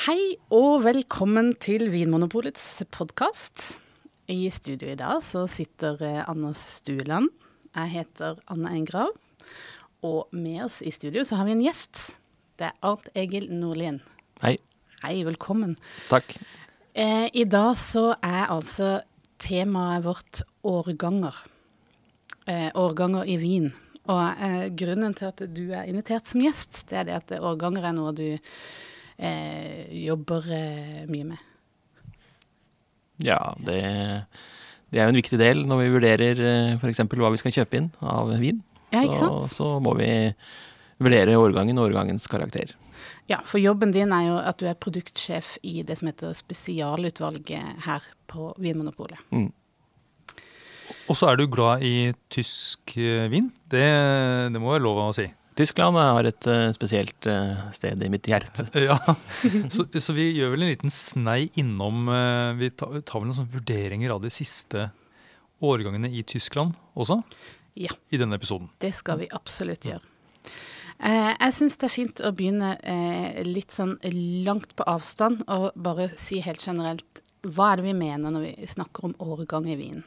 Hei og velkommen til Vinmonopolets podkast. I studio i dag så sitter eh, Anders Stueland. Jeg heter Anne Engrav. Og med oss i studio så har vi en gjest. Det er Arnt Egil Nordlien. Hei. Hei, velkommen. Takk. Eh, I dag så er altså temaet vårt årganger. Eh, årganger i vin. Og eh, grunnen til at du er invitert som gjest, det er det at årganger er noe du jobber eh, mye med. Ja, det, det er jo en viktig del når vi vurderer f.eks. hva vi skal kjøpe inn av vin. Ja, ikke så, sant? så må vi vurdere årgangen og årgangens karakter. Ja, for jobben din er jo at du er produktsjef i det som heter spesialutvalget her på Vinmonopolet. Mm. Og så er du glad i tysk eh, vin. Det, det må være lov å si. Tyskland har et eh, spesielt eh, sted i mitt hjerte. Ja, så, så vi gjør vel en liten snei innom eh, Vi tar, vel noen sånne vurderinger av de siste årgangene i Tyskland også? Ja. I denne episoden. Det skal vi absolutt gjøre. Eh, jeg syns det er fint å begynne litt sånn langt på avstand og bare si helt generelt hva er det vi mener når vi snakker om årgang i vin?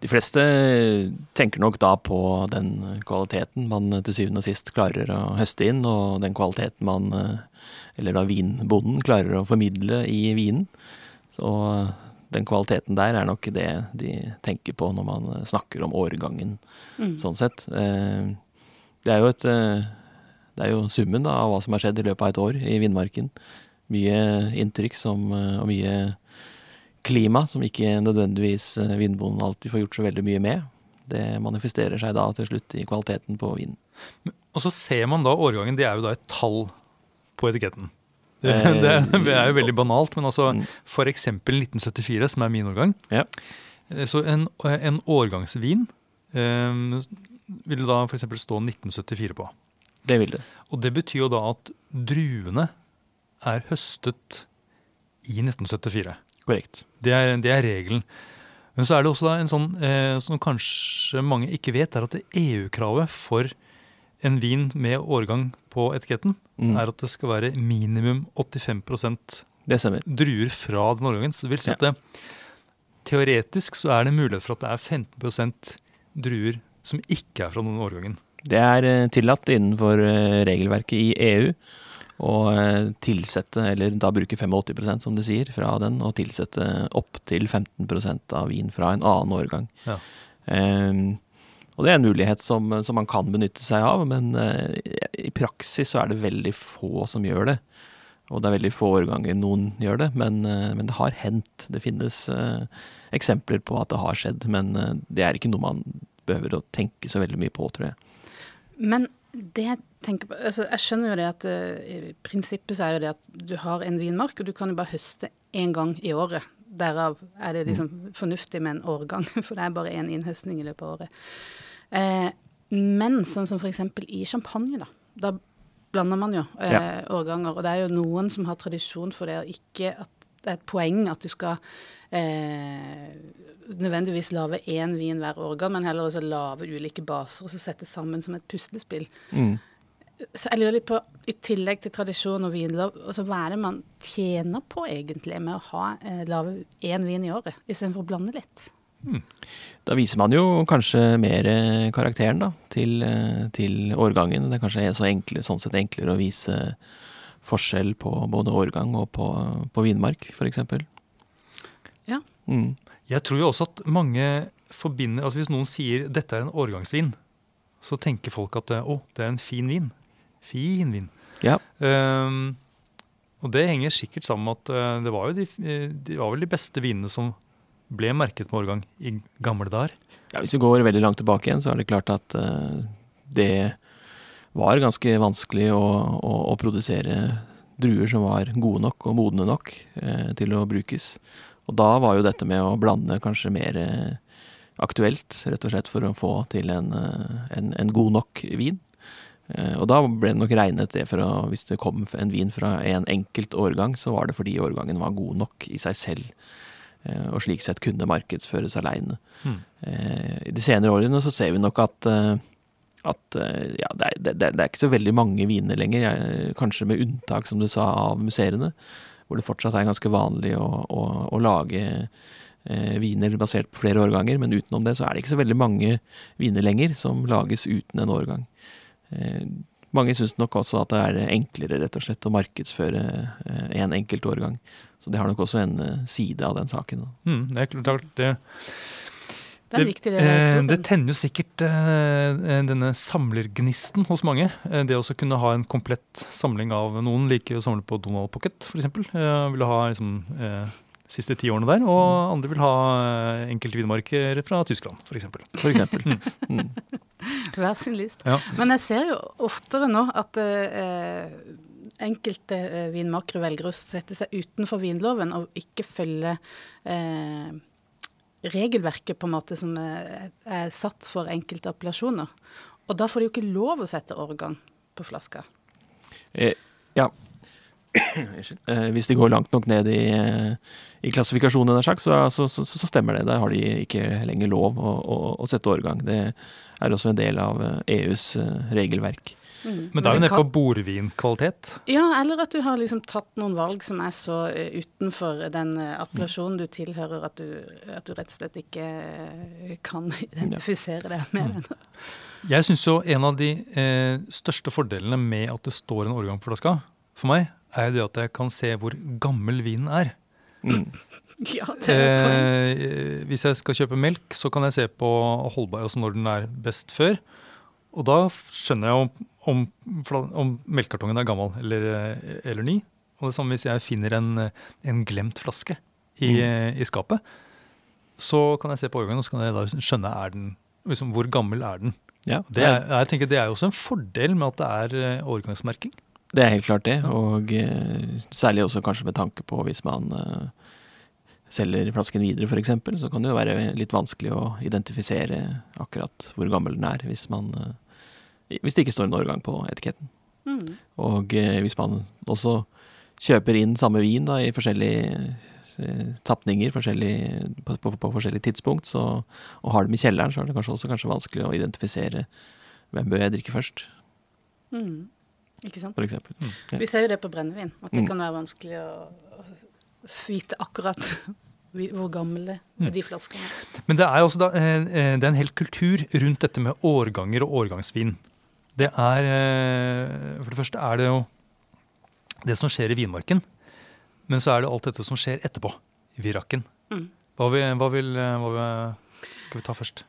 De fleste tenker nok da på den kvaliteten man til syvende og sist klarer å høste inn, og den kvaliteten man, eller da vinbonden, klarer å formidle i vinen. Så den kvaliteten der er nok det de tenker på når man snakker om årgangen, Mm. sånn sett. Eh, Det er jo et Det er jo summen da, av hva som har skjedd i løpet av et år i vindmarken. Mye inntrykk som, eh, og mye klima som ikke nødvendigvis eh, vindbonden alltid får gjort så veldig mye med. Det manifesterer seg da til slutt i kvaliteten på vinen. Og så ser man da årgangen, det er jo da et tall på etiketten. Det, Eh, det, det er jo veldig banalt, men altså f.eks. for eksempel 1974, som er min årgang. Ja. Eh, Så en, en årgangsvin eh, ville da f.eks. stå 1974 på. Det vil det. Og det betyr jo da at druene er høstet i 1974. Korrekt. Det er, det er regelen. Men så er det også en sånn eh, som kanskje mange ikke vet, er at EU-kravet for en vin med årgang på etiketten Mm. er at det skal være minimum 85 Det stemmer. druer fra den årgangen. Så det vil si Ja. at det, teoretisk så er det mulighet for at det er 15% druer som ikke er fra den årgangen. Det er eh, tillatt innenfor eh, regelverket i EU å eh, tilsette, eller da bruke 85% som det sier, fra den, og tilsette opptil 15% av vin fra en annen årgang. Ja. Um, og det er en mulighet som, som man kan benytte seg av, men uh, i praksis så er det veldig få som gjør det. Og det er veldig få årganger noen gjør det, men, uh, men det har hendt. Det finnes uh, eksempler på at det har skjedd, men det er ikke noe man behøver å tenke så veldig mye på, tror jeg. Men det jeg tenker på altså Jeg skjønner jo det at uh, prinsippet så er jo det at du har en vinmark, og du kan jo bare høste én gang i året. Derav er det liksom fornuftig med en årgang, for det er bare én innhøstning i løpet av året. Uh, men sånn som f.eks. i champagne, da. Da blander man jo eh, Ja. årganger. Og det er jo noen som har tradisjon for det, og ikke at det er et poeng at du skal eh, nødvendigvis lage én vin hver årgang, men heller også lage ulike baser og så sette sammen som et puslespill. Mm. Så jeg lurer litt på, i tillegg til tradisjon og vinlov, altså hva er det man tjener på egentlig med å ha eh, lage én vin i året, istedenfor å blande litt? Da viser man jo kanskje mer eh, karakteren da, til, eh, til årgangen. Det er kanskje så enkle, sånn sett enklere å vise forskjell på både årgang og på, på vinmark, f.eks. Ja. Mm. Jeg tror jo også at mange forbinder altså Hvis noen sier 'dette er en årgangsvin', så tenker folk at å, det er en fin vin. Fin vin. Ja. Um, og det henger sikkert sammen med at eh, det var jo de, eh, de var vel de beste vinene som ble merket med årgang i gamle dager. ja. Hvis vi går veldig langt tilbake igjen, så er det klart at eh, det var ganske vanskelig å, å, å produsere druer som var gode nok og modne nok eh, til å brukes. Og da var jo dette med å blande kanskje mer eh, aktuelt, rett og slett for å få til en, eh, en, en god nok vin. Eh, Og da ble det nok regnet det for å Hvis det kom en vin fra en enkelt årgang, så var det fordi årgangen var god nok i seg selv. eh, Og slik sett kunne markedsføres aleine. Mm. I de senere årene så ser vi nok at, eh, at eh, ja, det, er, det, det, er ikke så veldig mange viner lenger. Kanskje med unntak, som du sa, av museene. Hvor det fortsatt er ganske vanlig å, å, å lage eh, viner basert på flere årganger. Men utenom det så er det ikke så veldig mange viner lenger som lages uten en årgang. Eh, mange syns nok også at det er enklere rett og slett å markedsføre eh, en enkelt årgang. Så det har nok også en eh, side av den saken. Mm, det er klart det det, er viktig, det, eh, det tenner jo sikkert eh, denne samlergnisten hos mange. Eh, det å kunne ha en komplett samling av Noen liker å samle på Donald Pocket, f.eks. Eh, vil ha liksom, eh, siste ti årene der. Og mm. andre vil ha eh, enkelte vinmarker fra Tyskland, f.eks. For eksempel. mm. Hver sin list. Ja. Men jeg ser jo oftere nå at eh, enkelte eh, vinmakere velger å sette seg utenfor vinloven og ikke følge eh, regelverket på en måte som er, er, satt for enkelte appellasjoner. Og da får de jo ikke lov å sette organ på flaska. Eh, ja. eh, hvis de går langt nok ned i, eh, i klassifikasjonen, så, så, så, så, stemmer det. Der har de ikke lenger lov å, å, å sette årgang. Det er også en del av EUs eh, e eh, regelverk. Mm. Men da er vi nede på bordvinkvalitet? Ja, eller at du har liksom tatt noen valg som er så uh, utenfor den uh, appellasjonen du tilhører, at du, at du, rett og slett ikke uh, kan identifisere deg med den. Jeg syns jo en av de største fordelene med at det står en årgang på flaska, for meg, er jo det at jeg kan se hvor gammel vinen er. Mm. Ja, det er eh, hvis jeg skal kjøpe melk, så kan jeg se på holdbar, altså når den er best før. Og da skjønner jeg om, om, om melkekartongen er gammel eller, eller, ny. Og det samme hvis jeg finner en, en glemt flaske i, mm. i, skapet. Så kan jeg se på årgangen og så kan jeg da skjønne er den, liksom, hvor gammel er den. Ja, det, er, jeg tenker det er jo også en fordel med at det er overgangsmerking. årgangsmerking. Det er helt klart det, og uh, særlig også kanskje med tanke på hvis man uh, selger flasken videre f.eks., så kan det jo være litt vanskelig å identifisere akkurat hvor gammel den er, hvis, man, hvis det ikke står en årgang på etiketten. Mm. Og hvis man også kjøper inn samme vin da, i forskjellige tapninger forskjellig, på, på, på, forskjellige tidspunkt, så, og har dem i kjelleren, så er det kanskje også kanskje vanskelig å identifisere hvem bør jeg drikke først. Mm. Ikke sant? For eksempel. Mm. Ja. Vi ser jo det på brennevin, at det mm. kan være vanskelig å, å vite akkurat hvor gamle mm. de flaskene er. Men det er også da, eh, eh, det er en hel kultur rundt dette med årganger og årgangsvin. Det er eh, For det første er det jo det som skjer i vinmarken. Men så er det alt dette som skjer etterpå, i virakken. Mm. Hva, vil, hva, vil, hva vil, skal vi ta først?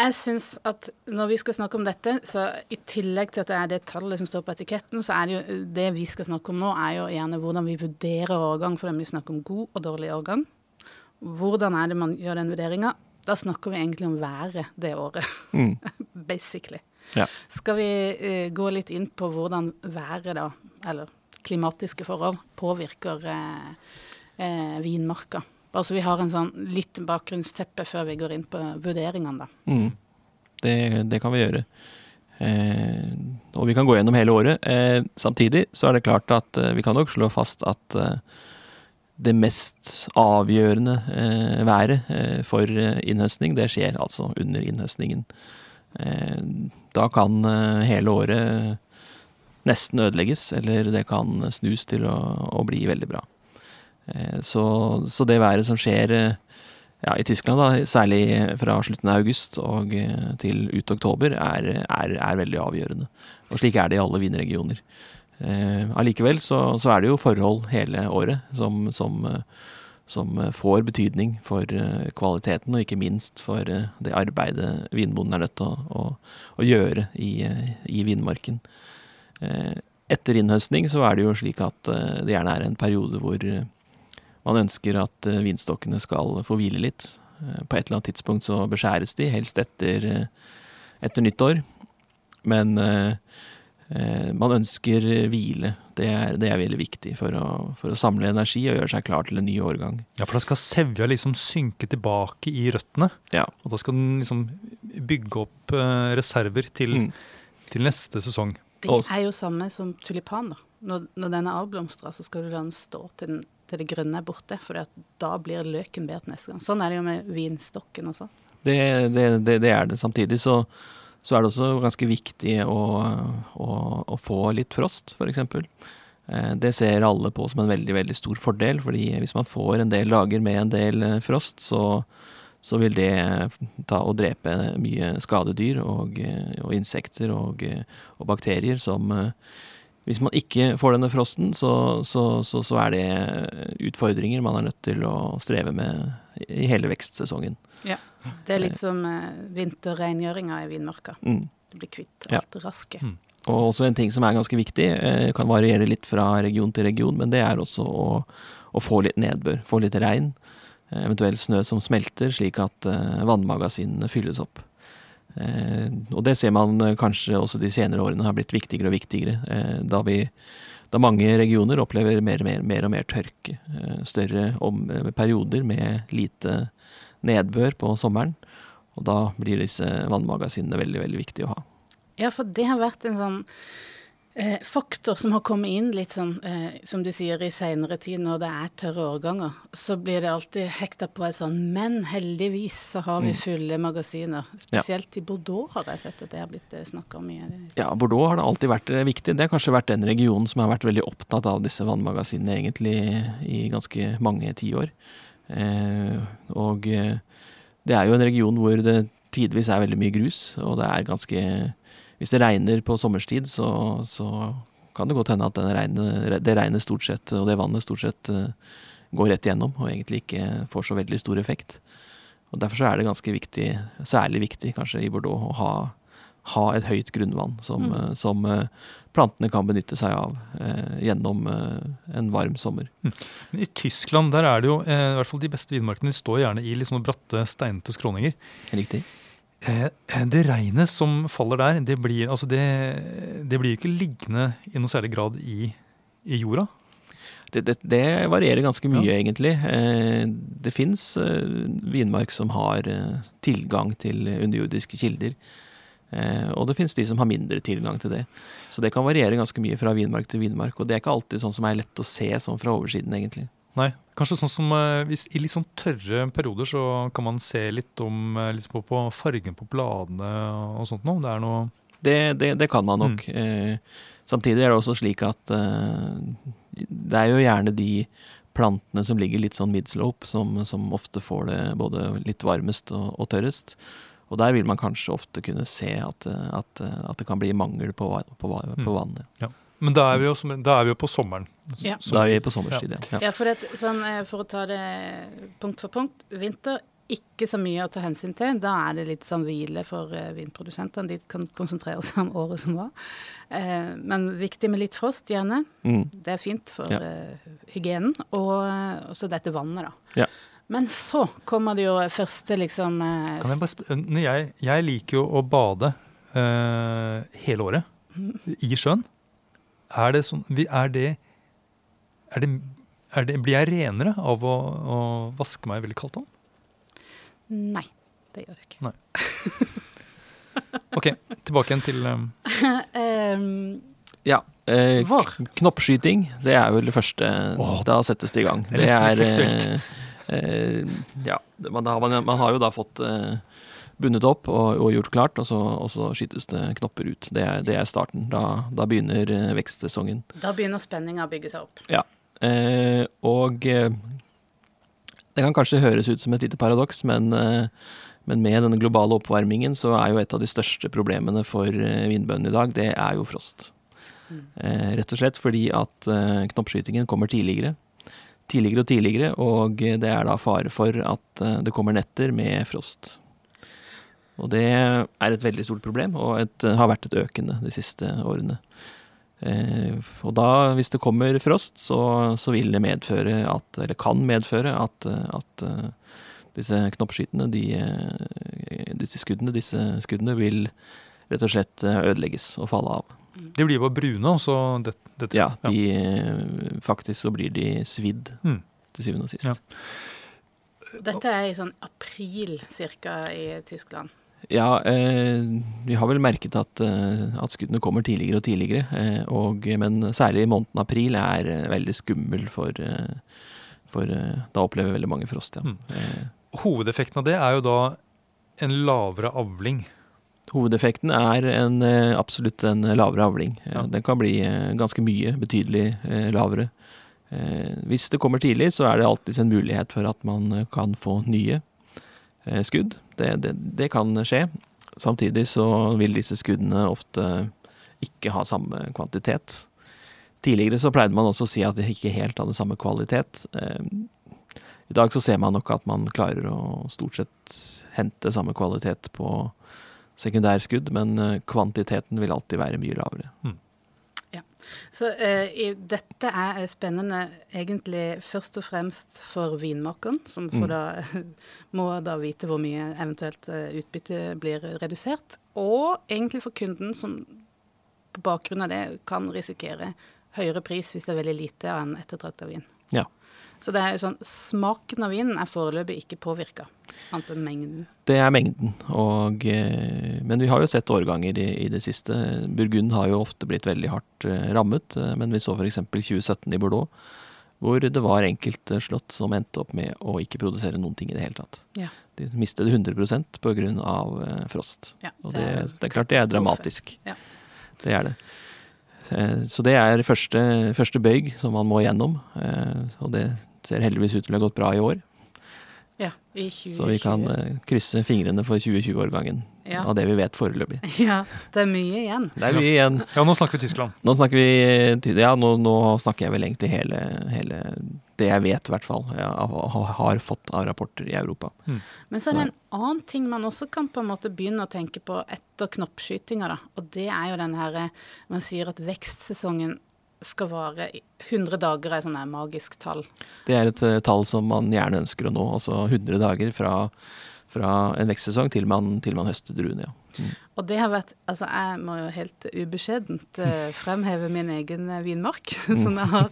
Jeg syns at når vi skal snakke om dette, så i tillegg til at det er det tallet som står på etiketten, så er det jo det vi skal snakke om nå, er jo gjerne hvordan vi vurderer årgang, for det er mye snakk om god og dårlig årgang. Hvordan er det man gjør den vurderinga? Da snakker vi egentlig om været det året. Mm. Basically. Ja. Skal vi uh, gå litt inn på hvordan været, da, eller klimatiske forhold, påvirker uh, uh, vinmarka? Bare så vi har en sånn litt bakgrunnsteppe før vi går inn på vurderingene, da. Mm. Det, det, kan vi gjøre. Eh, og vi kan gå gjennom hele året. Eh, samtidig så er det klart at eh, vi kan nok slå fast at eh, det mest avgjørende eh, været eh, for innhøstning, det skjer altså under innhøstningen. Da kan hele året nesten ødelegges, eller det kan snus til å, å bli veldig bra. Eh, så, så, det været som skjer eh, ja, i Tyskland, da, særlig fra slutten av august og eh, til ut oktober, er, er, er veldig avgjørende. Og slik er det i alle vinregioner. Allikevel så, så, er det jo forhold hele året som, som, som, får betydning for kvaliteten, og ikke minst for det arbeidet vinbonden er nødt til å, å, å gjøre i, i vinmarken. Etter innhøstning så er det jo slik at det gjerne er en periode hvor man ønsker at eh, vinstokkene skal få hvile litt. Eh, på et eller annet tidspunkt så beskjæres de, helst etter, eh, etter nyttår. Men man ønsker hvile. Det er, det er veldig viktig for å, for å, samle energi og gjøre seg klar til en ny årgang. Ja, for da skal sevja liksom synke tilbake i røttene. Ja. Og da skal den liksom bygge opp reserver til, mm. til neste sesong. Det er jo samme som tulipan. da. Når, når den er avblomstra, så skal du la den stå til den til det grønne er borte. For da blir løken bedre neste gang. Sånn er det jo med vinstokken også. Det, det, det, det er det. Samtidig så, så er det også ganske viktig å, å, å få litt frost, f.eks. Eh, det ser alle på som en veldig veldig stor fordel, fordi hvis man får en del dager med en del eh, frost, så, så vil det ta og drepe mye skadedyr og, og insekter og, og, bakterier som Hvis man ikke får denne frosten, så, så, så, er det utfordringer man er nødt til å streve med i hele vekstsesongen. Ja. Det er litt som eh, vinterrengjøringa i vinmarka. Mm. Du blir kvitt alt det raske. Mm. Og også en ting som er ganske viktig, eh, kan variere litt fra region til region, men det er også å, å få litt nedbør, få litt regn. Eh, eventuelt snø som smelter, slik at eh, vannmagasinene fylles opp. Eh, og det ser man eh, kanskje også de senere årene har blitt viktigere og viktigere, eh, da, vi, da mange regioner opplever mer og mer, mer, og mer tørke. større om, perioder med lite nedbør på sommeren. Og da blir disse vannmagasinene veldig, veldig viktige å ha. Ja, for det har vært en sånn eh, faktor som har kommet inn litt sånn, eh, som du sier, i seinere tid, når det er tørre årganger. Så blir det alltid hekta på et sånn Men heldigvis så har vi mm. fulle magasiner. Spesielt ja. i Bordeaux har jeg sett at det har blitt eh, snakka mye. Ja, Bordeaux har det alltid vært eh, viktig. Det har kanskje vært den regionen som har vært veldig opptatt av disse vannmagasinene egentlig i ganske mange tiår. Eh, og eh, det er jo en region hvor det tidvis er veldig mye grus, og det er ganske Hvis det regner på sommerstid, så, så kan det godt hende at regner, det regnet stort sett, og det vannet stort sett eh, går rett igjennom, og egentlig ikke får så veldig stor effekt. Og Derfor så er det ganske viktig, særlig viktig kanskje i Bordeaux, å ha, ha et høyt grunnvann som, mm. som plantene kan benytte seg av eh, gjennom eh, en varm sommer. Mm. I Tyskland der er det jo, eh, i hvert fall de beste vinmarkene de står gjerne i liksom bratte, steinete skråninger. Riktig. Eh, det regnet som faller der, det blir, altså det, det blir ikke liggende i noe særlig grad i, i jorda. Det, det, det, varierer ganske mye, ja. egentlig. Eh, det fins eh, vinmark som har tilgang til underjordiske kilder. Eh, og det finnes de som har mindre tilgang til det. Så det kan variere ganske mye fra vinmark til vinmark. Og det er ikke alltid sånn som er lett å se sånn fra oversiden, egentlig. Nei, kanskje sånn som eh, hvis I litt sånn tørre perioder så kan man se litt om liksom på, på fargen på bladene og sånt noe. Det er noe det, det, det, kan man nok. Mm. Eh, samtidig er det også slik at eh, det er jo gjerne de plantene som ligger litt sånn midslope, som, som ofte får det både litt varmest og, og tørrest. Og der vil man kanskje ofte kunne se at, at, at det kan bli mangel på, på, på vann. vannet. Ja. Men da er, jo, da er, vi jo, på sommeren. Ja. Da er vi på sommerstid, ja. ja. for, det, sånn, eh, for, å ta det punkt for punkt. Vinter, ikke så mye å ta hensyn til. Da er det litt sånn hvile for uh, vinprodusentene. De kan konsentrere seg om året som var. Uh, men viktig med litt frost, gjerne. Mm. Det er fint for ja. uh, hygienen. Og også dette vannet, da. Ja. Men så kommer det jo første liksom eh, Kan jeg bare jeg, jeg, liker jo å bade uh, hele året i sjøen. Er det sånn er det, er det, er det Blir jeg renere av å, å, vaske meg i veldig kaldt vann? Nei, det gjør jeg ikke. Nei. OK, tilbake igjen til um... um, Ja. Eh, knoppskyting, det er vel det første. Oh, da settes det i gang. Det er, det er Eh, ja, man, man, man, har jo da fått eh, bundet opp og, og gjort klart, og så, og så, skytes det knopper ut. Det er, det er starten. Da, da, begynner eh, vekstsesongen. Da begynner spenninga å bygge seg opp. Ja. Eh, og eh, det kan kanskje høres ut som et lite paradoks, men, eh, men, med denne globale oppvarmingen så er jo et av de største problemene for vindbøndene i dag, det er jo frost. Mm. rett og slett fordi at knoppskytingen kommer tidligere tidligere og tidligere, og det er da fare for at eh, det kommer netter med frost. Og det er et veldig stort problem, og et, har vært et økende de siste årene. Eh, og da, hvis det kommer frost, så, så, vil det medføre at, eller kan medføre at, at uh, disse knoppskytene, de, disse skuddene, disse skuddene vil rett og slett ødelegges og falle av. De blir bare brune, og så det, dette? Ja, de, ja, faktisk så blir de svidd mm. til syvende og sist. Ja. Dette er i sånn april cirka i Tyskland? Ja, eh, vi har vel merket at, eh, at, skuddene kommer tidligere og tidligere. Eh, og, men særlig i måneden april er eh, veldig skummel for, eh, for eh, Da opplever veldig mange frost, ja. Mm. Hovedeffekten av det er jo da en lavere avling Hovedeffekten er en, eh, absolutt en lavere avling. Eh, Ja. Den kan bli eh, ganske mye, betydelig lavere. Hvis det kommer tidlig, så er det alltids en mulighet for at man kan få nye skudd. Det, det, det kan skje. Samtidig så vil disse skuddene ofte ikke ha samme kvantitet. Tidligere så pleide man også å si at det ikke helt hadde samme kvalitet. I dag så ser man nok at man klarer å stort sett hente samme kvalitet på sekundærskudd, men eh, kvantiteten vil alltid være mye lavere. Så eh, i, dette er spennende egentlig først og fremst for vinmakeren, som får Mm. da, må da vite hvor mye eventuelt eh, utbytte blir redusert. Og egentlig for kunden, som på bakgrunn av det kan risikere høyere pris hvis det er veldig lite av en ettertrakta vin. Ja. Så det er sånn, smaken av vinen er foreløpig ikke påvirka, annet enn mengden. Det er mengden, og, eh, men vi har jo sett årganger i, i det siste. Burgund har jo ofte blitt veldig hardt eh, rammet, eh, men vi så f.eks. 2017 i Bordeaux, hvor det var enkelte slott som endte opp med å ikke produsere noen ting i det hele tatt. Ja. De mistet 100 pga. Frost. Ja, Og det, det er klart det er dramatisk. Ja. Det er det. Eh, Så det er første, første bøyg som man må gjennom, eh, og det ser heldigvis ut til å ha gått bra i år. Ja, i 2020. Så vi kan eh, krysse fingrene for 2020-årgangen Ja. av det vi vet foreløpig. Ja, det er mye igjen. Det er mye igjen. Ja, nå snakker vi Tyskland. Nå snakker vi Ja, nå, nå snakker jeg vel egentlig hele, hele det jeg vet, i hvert fall. Har- har fått av rapporter i Europa. Men så er det en annen ting man også kan på en måte begynne å tenke på etter knoppskytinga. Og det er jo den her Man sier at vekstsesongen skal vare i 100 dager, er sånn her magisk tall. Det er et eh, tall som man gjerne ønsker å nå. Altså 100 dager fra, fra en vekstsesong til man, til man høster druene. Ja. Mm. Og det har vært Altså, jeg må jo helt ubeskjedent uh, fremheve min egen eh, vinmark, som jeg har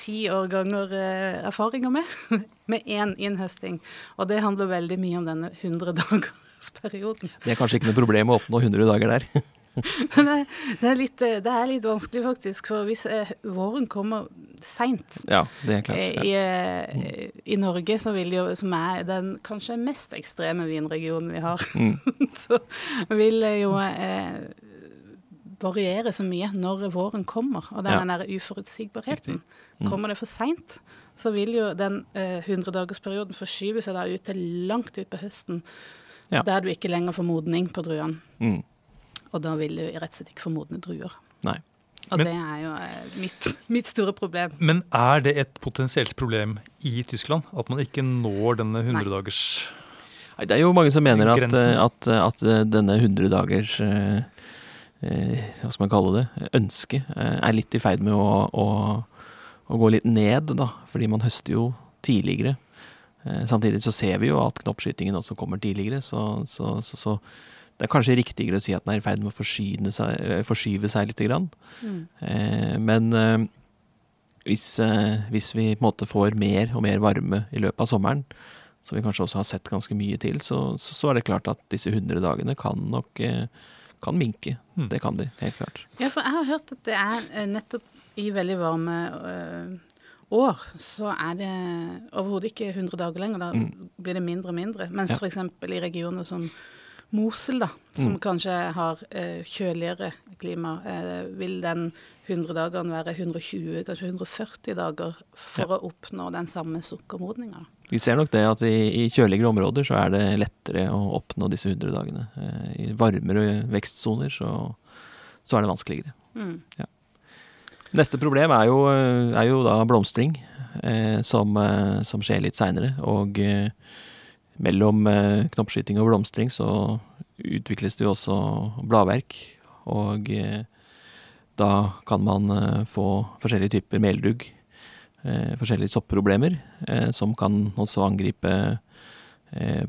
ti årganger uh, erfaringer med, med én innhøsting. Og det handler veldig mye om denne 100-dagersperioden. Det er kanskje ikke noe problem å oppnå 100 dager der. Det, det, er litt, eh, det er litt vanskelig, faktisk. For hvis eh, våren kommer seint Ja, er i, eh, i Norge, så vil jo, som er den kanskje mest ekstreme vinregionen vi har, Mm. så vil jo eh, variere så mye når våren kommer. Og er Ja. den der uforutsigbarheten. Mm. Kommer det for seint, så vil jo den eh, 100-dagersperioden forskyve seg da ut til langt ut på høsten, Ja. der du ikke lenger får modning på druene. Mm. Og da vil du rett og slett ikke få modne druer. Nei. Og Men- det er jo eh, mitt, mitt store problem. Men er det et potensielt problem i Tyskland? At man ikke når denne 100-dagers Nei, Det er jo mange som mener at, eh, at, at eh, denne 100 dagers eh, Hva skal man kalle det? Ønske eh, er litt i ferd med å, å, å gå litt ned, da. Fordi man høster jo tidligere. Eh, samtidig så ser vi jo at knoppskytingen også kommer tidligere, så, så, så, så det er kanskje riktigere å si at den er i ferd med å forsyne seg, eh, forskyve seg litt. grann. Mm. Eh, men eh, hvis, eh, hvis vi på en måte får mer og mer varme i løpet av sommeren, som vi kanskje også har sett ganske mye til, så, så, så er det klart at disse 100 dagene kan nok eh, kan minke. Mm. Det kan de, helt klart. Ja, for jeg har hørt at det er eh, nettopp i veldig varme øh, år, så er det overhodet ikke 100 dager lenger. Da Mm. blir det mindre og mindre. Mens Ja. for f.eks. i regioner som Mosel, da, som Mm. kanskje har eh, kjøligere klima, eh, vil den 100 dagene være 120, kanskje 140 dager for å oppnå den samme sukkermodninga. Vi ser nok det at i, i kjøligere områder så er det lettere å oppnå disse 100 dagene. Eh, I varmere vekstsoner så, så er det vanskeligere. Mm. Neste problem er jo, er jo da blomstring, eh, som, eh, som skjer litt seinere. Og eh, mellom eh, knoppskyting og blomstring så utvikles det jo også bladverk. Og eh, da kan man eh, få forskjellige typer meldugg, forskjellige soppproblemer, som kan også angripe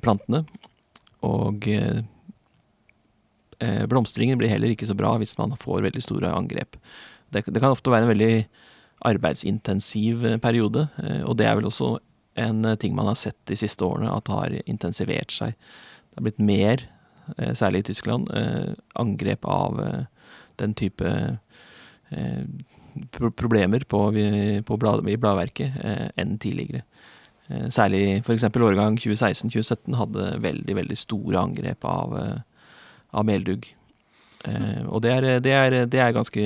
plantene. Og blomstringen blir heller ikke så bra hvis man får veldig store angrep. Det, det kan ofte være en veldig arbeidsintensiv periode, og det er vel også en eh, ting man har sett de siste årene, at har intensivert seg. Det har blitt mer, eh, særlig i Tyskland, eh, angrep av den type problemer på, på blad, i bladverket enn tidligere. Særlig f.eks. årgang 2016-2017 hadde veldig veldig store angrep av, av meldugg. Mm. og det er, det, er, det er, ganske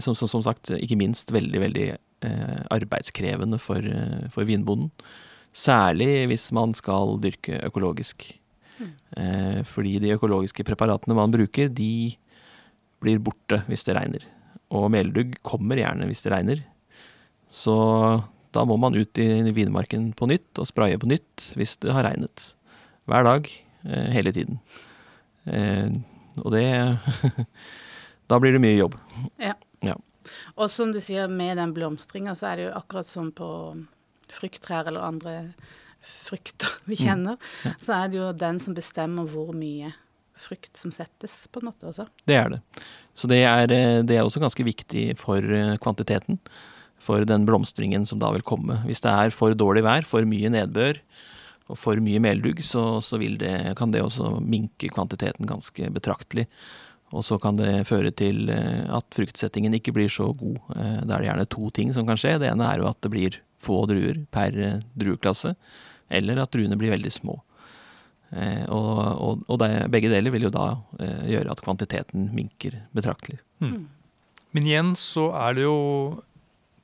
som, som, som, sagt, ikke minst veldig, veldig arbeidskrevende for, for, vinbonden. Særlig hvis man skal dyrke økologisk. Mm. Eh, fordi de økologiske preparatene man bruker, de blir borte hvis det regner. Og meldugg kommer gjerne hvis det regner. Så da må man ut i vinmarken på nytt og spraye på nytt hvis det har regnet. Hver dag, eh, hele tiden. Eh, og det Da blir det mye jobb. Ja. ja. Og som du sier, med den blomstringa, så er det jo akkurat som på frukttrær eller andre frukter vi mm. kjenner, mm. ja. så er det jo den som bestemmer hvor mye frukt som settes, på en måte også. Det er det. Så det er, eh, det er også ganske viktig for kvantiteten. For den blomstringen som da vil komme. Hvis det er for dårlig vær, for mye nedbør, og for mye meldugg, så, så det, kan det også minke kvantiteten ganske betraktelig. Og så kan det føre til eh, at fruktsettingen ikke blir så god. Eh, da er det gjerne to ting som kan skje. Det ene er jo at det blir få druer per eh, drueklasse, eller at druene blir veldig små. Og, og, og det, begge deler vil jo da gjøre at kvantiteten minker betraktelig. Mm. Men igjen så er det jo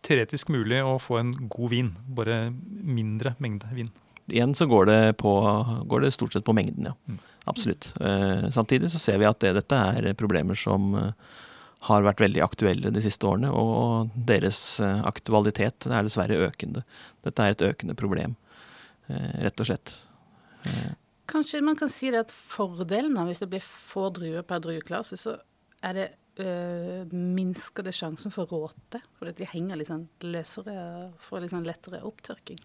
teoretisk mulig å få en god vin, bare mindre mengde vin igjen så går det, på, går det, stort sett på mengden, ja. Mm. Absolutt. Eh, samtidig så ser vi at det, dette er problemer som eh, har vært veldig aktuelle de siste årene, og deres eh, aktualitet er dessverre økende. Dette er et økende problem, rett og slett. Kanskje man kan si det at fordelen av hvis det blir få druer per drueklasse, så er det øh, minsker det sjansen for råte, fordi de henger litt sånn løsere og får litt sånn lettere opptørking.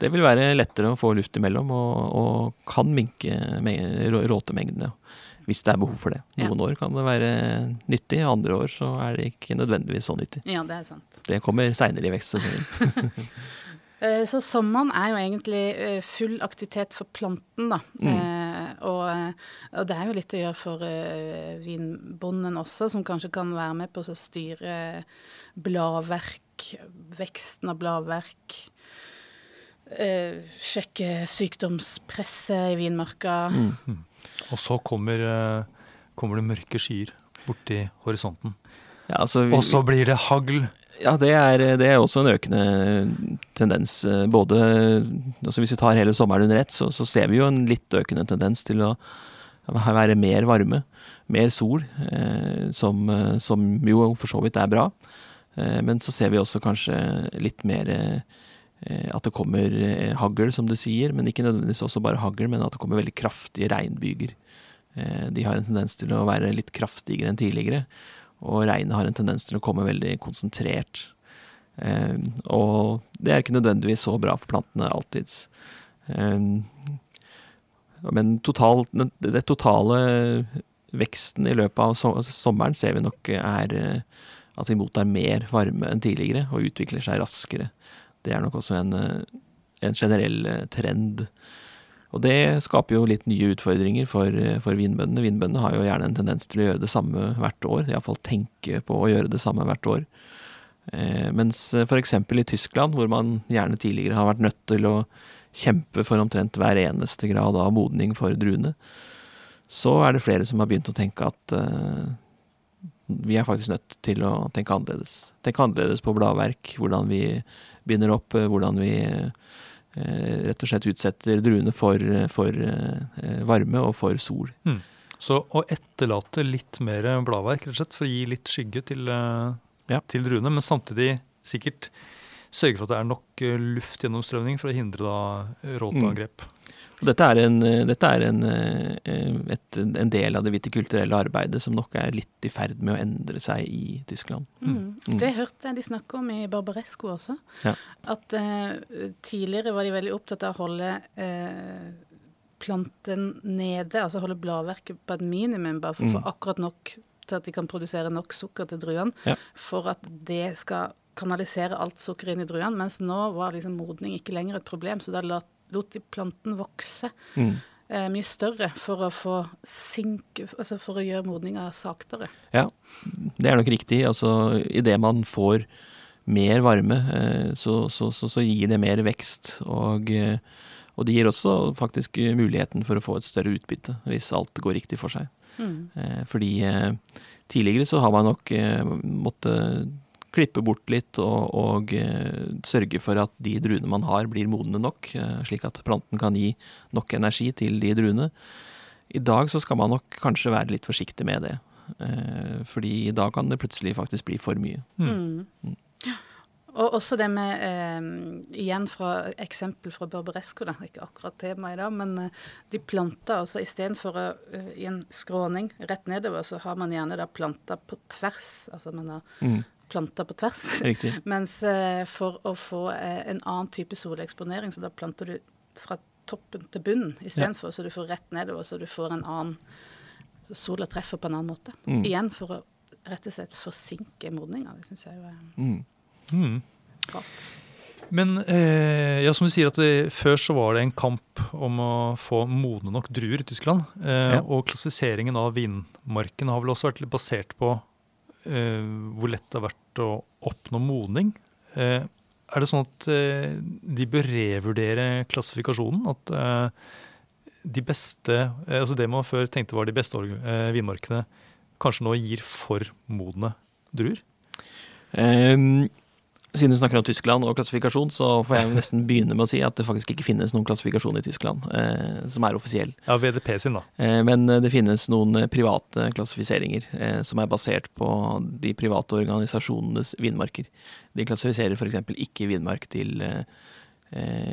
Det vil være lettere å få luft imellom, og, og kan minke råtemengdene. Hvis det er behov for det. Noen ja. år kan det være nyttig, andre år så er det ikke nødvendigvis så nyttig. Ja, Det er sant. Det kommer seinere i vekstsesongen. Eh, så sommeren er jo egentlig eh, full aktivitet for planten, da. Mm. Eh, og, og, det er jo litt å gjøre for vinbonden også, som kanskje kan være med på å styre bladverk, veksten av bladverk eh, sjekke sykdomspresset i vinmarka. Mm. Og så kommer, eh, kommer, det mørke skyer borti horisonten. Ja, altså, vi, og så blir det hagl. Ja, det er, det er, også en økende tendens. Eh, både altså Hvis vi tar hele sommeren under ett, så, så, ser vi jo en litt økende tendens til å være mer varme. Mer sol, eh, som, eh, som, jo for så vidt er bra. Eh, men så ser vi også kanskje litt mer Eh, at det kommer eh, hagl, som du sier, men ikke nødvendigvis også bare hagl, men at det kommer veldig kraftige regnbyger. Eh, de har en tendens til å være litt kraftigere enn tidligere, og regnet har en tendens til å komme veldig konsentrert. Og det er ikke nødvendigvis så bra for plantene alltids. Men totalt, det totale veksten i løpet av sommeren ser vi nok er at vi mottar mer varme enn tidligere og utvikler seg raskere. Det er nok også en, eh, en generell eh, trend. Og det skaper jo litt nye utfordringer for, eh, for vinbøndene. Vinbøndene har jo gjerne en tendens til å gjøre det samme hvert år. Iallfall tenke på å gjøre det samme hvert år. Eh, mens f.eks. i Tyskland, hvor man gjerne tidligere har vært nødt til å kjempe for omtrent hver eneste grad av modning for druene, så er det flere som har begynt å tenke at eh, vi er faktisk nødt til å tenke annerledes. Tenke annerledes på bladverk, hvordan vi binder opp, eh, hvordan vi eh, rett og slett utsetter druene for, for eh, varme og for sol. Mm. Så å etterlate litt mer bladverk, rett og slett, for å gi litt skygge til, ja. til druene, men samtidig sikkert sørge for at det er nok luftgjennomstrømning for å hindre da råteangrep. Mm. Dette er, en, dette er en, eh, et, en, del av det vitikulturelle arbeidet som nok er litt i ferd med å endre seg i Tyskland. Mm. Mm. Det hørte jeg de snakke om i Barbaresco også. Ja. At eh, tidligere var de veldig opptatt av å holde eh, planten nede, altså holde bladverket på et minimum, bare for å mm. få akkurat nok til at de kan produsere nok sukker til druene, ja. for at det skal kanalisere alt sukker inn i druene. Mens nå var liksom modning ikke lenger et problem, så da lot lot de planten vokse mm. eh, mye større for å få sink, altså for å gjøre modninga saktere. Ja, det er nok riktig. Altså idet man får mer varme, eh, så, så, så, så, gir det mer vekst. Og, eh, Og det gir også faktisk muligheten for å få et større utbytte, hvis alt går riktig for seg. Mm. Fordi tidligere så har man nok måttet klippe bort litt og, og sørge for at de druene man har, blir modne nok, slik at planten kan gi nok energi til de druene. I dag så skal man nok kanskje være litt forsiktig med det. Fordi da kan det plutselig faktisk bli for mye. Mm. Mm. Og også det med eh, Igjen fra eksempel fra Barbaresco, er ikke akkurat temaet i dag, men eh, de planter altså istedenfor uh, i en skråning rett nedover, så har man gjerne da planta på tvers. Altså man har mm. Planta på tvers. Riktig. Mens eh, for å få eh, en annen type soleksponering, så da planter du fra toppen til bunnen istedenfor, ja. så du får rett nedover, så du får en annen Sola treffer på en annen måte. Mm. Igjen for å rett og slett forsinke modninga. Det syns jeg jo er mm. Mm. Men eh, ja, som du sier at det, før så var det en kamp om å få modne nok druer i Tyskland. Eh, ja. Og klassifiseringen av vinmarken har vel også vært litt basert på eh, hvor lett det har vært å oppnå modning. Eh, er det sånn at eh, de bør revurdere klassifikasjonen? At eh, de beste, altså det man før tenkte var de beste vinmarkene, kanskje nå gir for modne druer? Um siden du snakker om Tyskland og klassifikasjon, så får jeg nesten begynne med å si at det faktisk ikke finnes noen klassifikasjon i Tyskland eh, som er offisiell. Ja, VDP sin da. Eh, men eh, det finnes noen eh, private klassifiseringer eh, som er basert på de private organisasjonenes vinmarker. De klassifiserer f.eks. ikke vinmark til eh,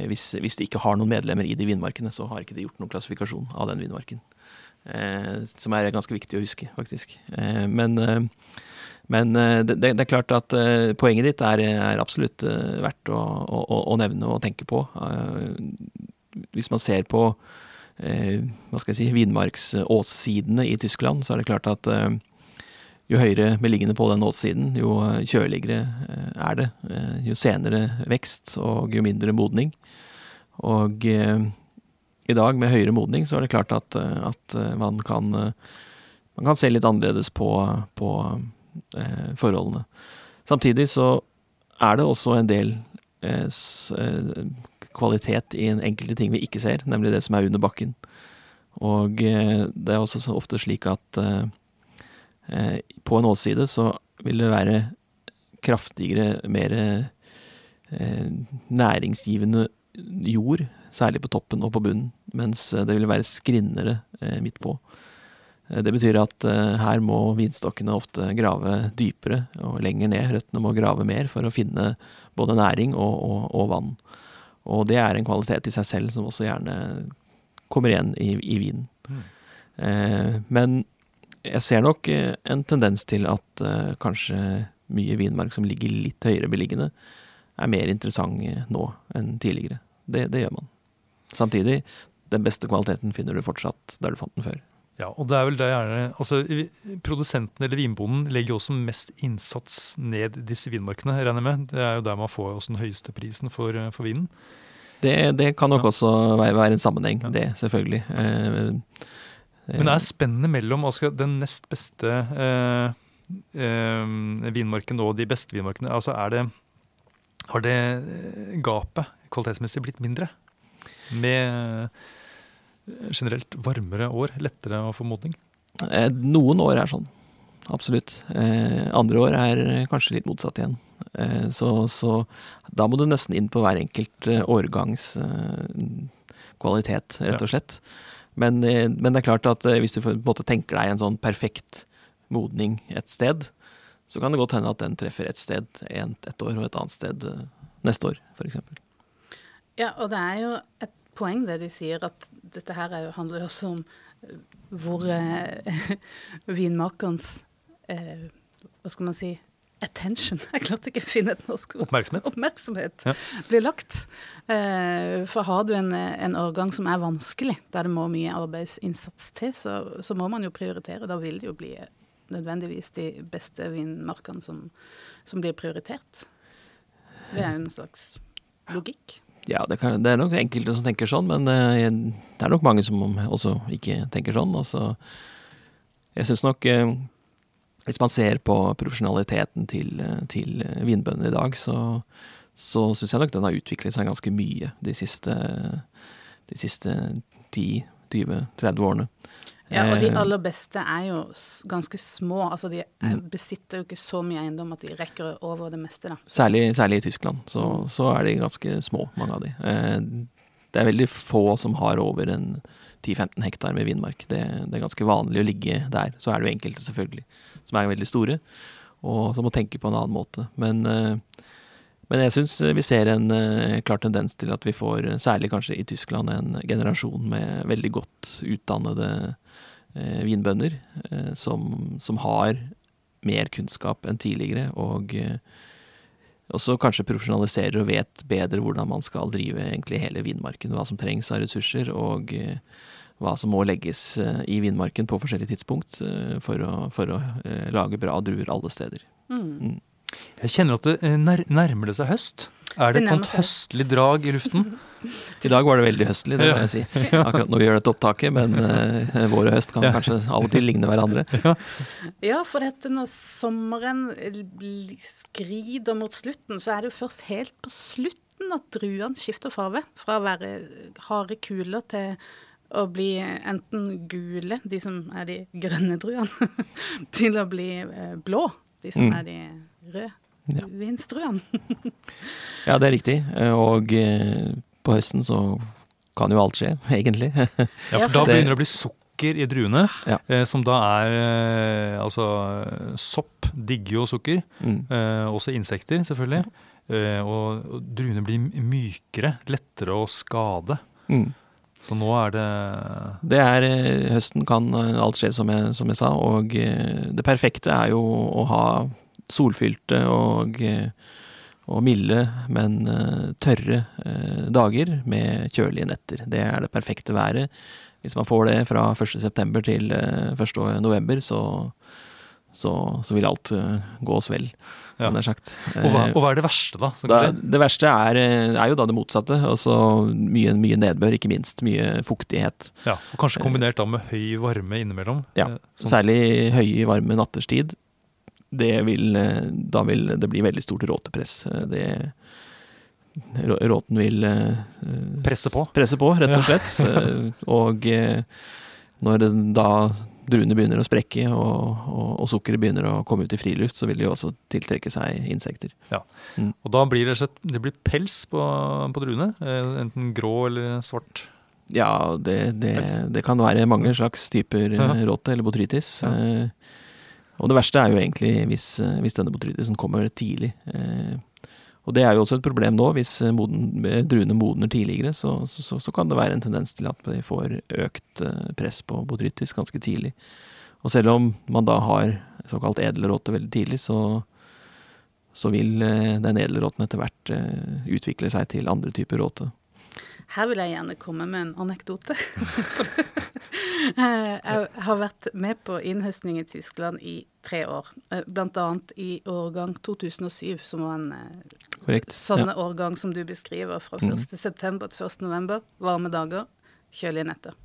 hvis, hvis, de ikke har noen medlemmer i de vinmarkene, så har ikke de gjort noen klassifikasjon av den vinmarken. som er ganske viktig å huske, faktisk. men men eh, det, det, er klart at eh, poenget ditt er, er absolutt eh, verdt å, å, å, nevne og tenke på. Hvis man ser på hva skal jeg si, vinmarksåssidene i Tyskland, så er det klart at jo høyere beliggende på den åssiden, jo kjøligere er det. Jo senere vekst og jo mindre modning. Og i dag, med høyere modning, så er det klart at, at man, kan, man kan se litt annerledes på, på eh, forholdene. Samtidig så er det også en del eh, eh, kvalitet i en enkelte ting vi ikke ser, nemlig det som er under bakken. Og eh, det er også så ofte slik at eh, på en åsside så vil det være kraftigere, mer næringsgivende jord, særlig på toppen og på bunnen, mens det vil være skrinnere midt på. Eh, det betyr at eh, her må vinstokkene ofte grave dypere og lenger ned. Røttene må grave mer for å finne både næring og, og, og vann. Og det er en kvalitet i seg selv som også gjerne kommer igjen i, i vinen. Mm. Eh, men jeg ser nok eh, en tendens til at eh, kanskje mye vinmark som ligger litt høyere beliggende, er mer interessant nå enn tidligere. Det, det gjør man. Samtidig, den beste kvaliteten finner du fortsatt der du fant den før. Ja, og det er vel det gjerne altså Produsenten eller vinbonden legger også mest innsats ned disse vinmarkene, regner jeg med. Det er jo der man får også den høyeste prisen for, eh, for vinen. Det, det, kan nok ja. også være, være, en sammenheng, ja. det, selvfølgelig. Eh, eh, Men det er spennet mellom altså, den nest beste eh, eh, vinmarken og de beste vinmarkene. Altså er det Har det gapet kvalitetsmessig blitt mindre? Med generelt varmere år lettere å få modning? Eh, noen år er sånn, absolutt. Eh, andre år er kanskje litt motsatt igjen. Eh, så, så, da må du nesten inn på hver enkelt årgangs kvalitet, rett og slett. Men, men, det er klart at hvis du på en måte tenker deg en sånn perfekt modning et sted, så kan det godt hende at den treffer et sted et år, og et annet sted neste år, f.eks. Ja, og det er jo et poeng det du sier, at dette her er, handler også om eh, hvor eh, vinmakerens eh, Hva skal man si attention Jeg klarte ikke å finne et norsk ord. Oppmerksomhet. Oppmerksomhet ja. blir lagt. Eh, for har du en, en, årgang som er vanskelig, der det må mye arbeidsinnsats til, så, så, må man jo prioritere. Da vil det jo bli nødvendigvis de beste vinmarkene som, som blir prioritert. Det er en slags logikk. Ja, det, kan, det, er nok enkelte som tenker sånn, men uh, det er nok mange som også ikke tenker sånn. Altså, jeg syns nok uh, Hvis man ser på profesjonaliteten til, uh, til vinbøndene i dag, så, så syns jeg nok den har utviklet seg ganske mye de siste de siste 10-20-30 årene. Ja, og de Eh, aller beste er jo ganske små. Altså de Mm. besitter jo ikke så mye eiendom at de rekker over det meste, da. Særlig, særlig i Tyskland, så, så er de ganske små, mange av de. Eh, Det er veldig få som har over en 10-15 hektar med vindmark. Det, det er ganske vanlig å ligge der. Så er det jo enkelte, selvfølgelig, som er veldig store, og som må tenke på en annen måte. Men, eh, men jeg syns vi ser en eh, klar tendens til at vi får, eh, særlig kanskje i Tyskland, en generasjon med veldig godt utdannede eh, vinbønder, eh, som, som har mer kunnskap enn tidligere, og eh, også kanskje profesjonaliserer og vet bedre hvordan man skal drive egentlig hele vinmarken. Hva som trengs av ressurser, og eh, hva som må legges eh, i vinmarken på forskjellige tidspunkt eh, for å, for å eh, lage bra druer alle steder. Mm. Jeg kjenner at det eh, nær, nærmer det seg høst. Er det et sånt høstlig drag i luften? I dag var det veldig høstlig, det må jeg si. Akkurat når vi gjør dette opptaket, men uh, vår og høst kan Ja. kanskje av og til ligne hverandre. Ja, for dette når sommeren skrider mot slutten, så er det jo først helt på slutten at druene skifter farve. Fra å være harde kuler til å bli enten gule, de som er de grønne druene, til å bli eh, blå, de som Mm. er de røde Ja. det er riktig. Eh, Og eh, på høsten så kan jo alt skje, egentlig. Ja, for da begynner det å bli sukker i druene, Ja. eh, som da er eh, Altså, sopp digger jo sukker. Mm. Eh, også insekter, selvfølgelig. Eh, og, og druene blir mykere, lettere å skade. Mm. Så nå er det Det er Høsten kan alt skje, som jeg, som jeg sa. Og det perfekte er jo å ha solfylte og, eh, og milde, men eh, tørre eh, dager med kjølige netter. Det er det perfekte været. Hvis man får det fra 1.9. til eh, 1.11, så, så, så vil alt eh, gå oss vel, Ja. og, hva, Eh, og hva er det verste, da? da, det verste er, eh, er jo da det motsatte. Altså mye, mye nedbør, ikke minst. Mye fuktighet. Ja, og Kanskje kombinert da med høy varme innimellom. Ja, sånn. Særlig høy varme natterstid. Det vil, eh, da vil det bli veldig stort råtepress. Eh, Det, råten vil eh, Presse på. Presse på, rett og slett. Ja. Og når da druene begynner å sprekke og, og, og sukkeret begynner å komme ut i friluft, så vil de jo også tiltrekke seg insekter. Og da blir det, slett- det blir pels på, på druene. Enten grå eller svart. Ja, det, det, det kan være mange slags typer Ja. råte eller botrytis. Ja. Eh, Og det verste er jo egentlig hvis, eh, hvis denne botrytisen kommer tidlig. Eh, Og det er jo også et problem nå. Hvis eh, moden, druene modner tidligere, så, så, så, kan det være en tendens til at vi får økt press på botrytis ganske tidlig. Og selv om man da har såkalt edelråte veldig tidlig, så, så vil den edelråten etter hvert utvikle seg til andre typer råte. Her vil jeg gjerne komme med en anekdote. Eh, jeg har vært med på innhøstning i Tyskland i tre år. Bl.a. Blant annet i årgang 2007, som var en eh, Korrekt? sånn Ja. årgang som du beskriver, fra Mhm. 1. september til 1. november. Varme dager, kjølige netter.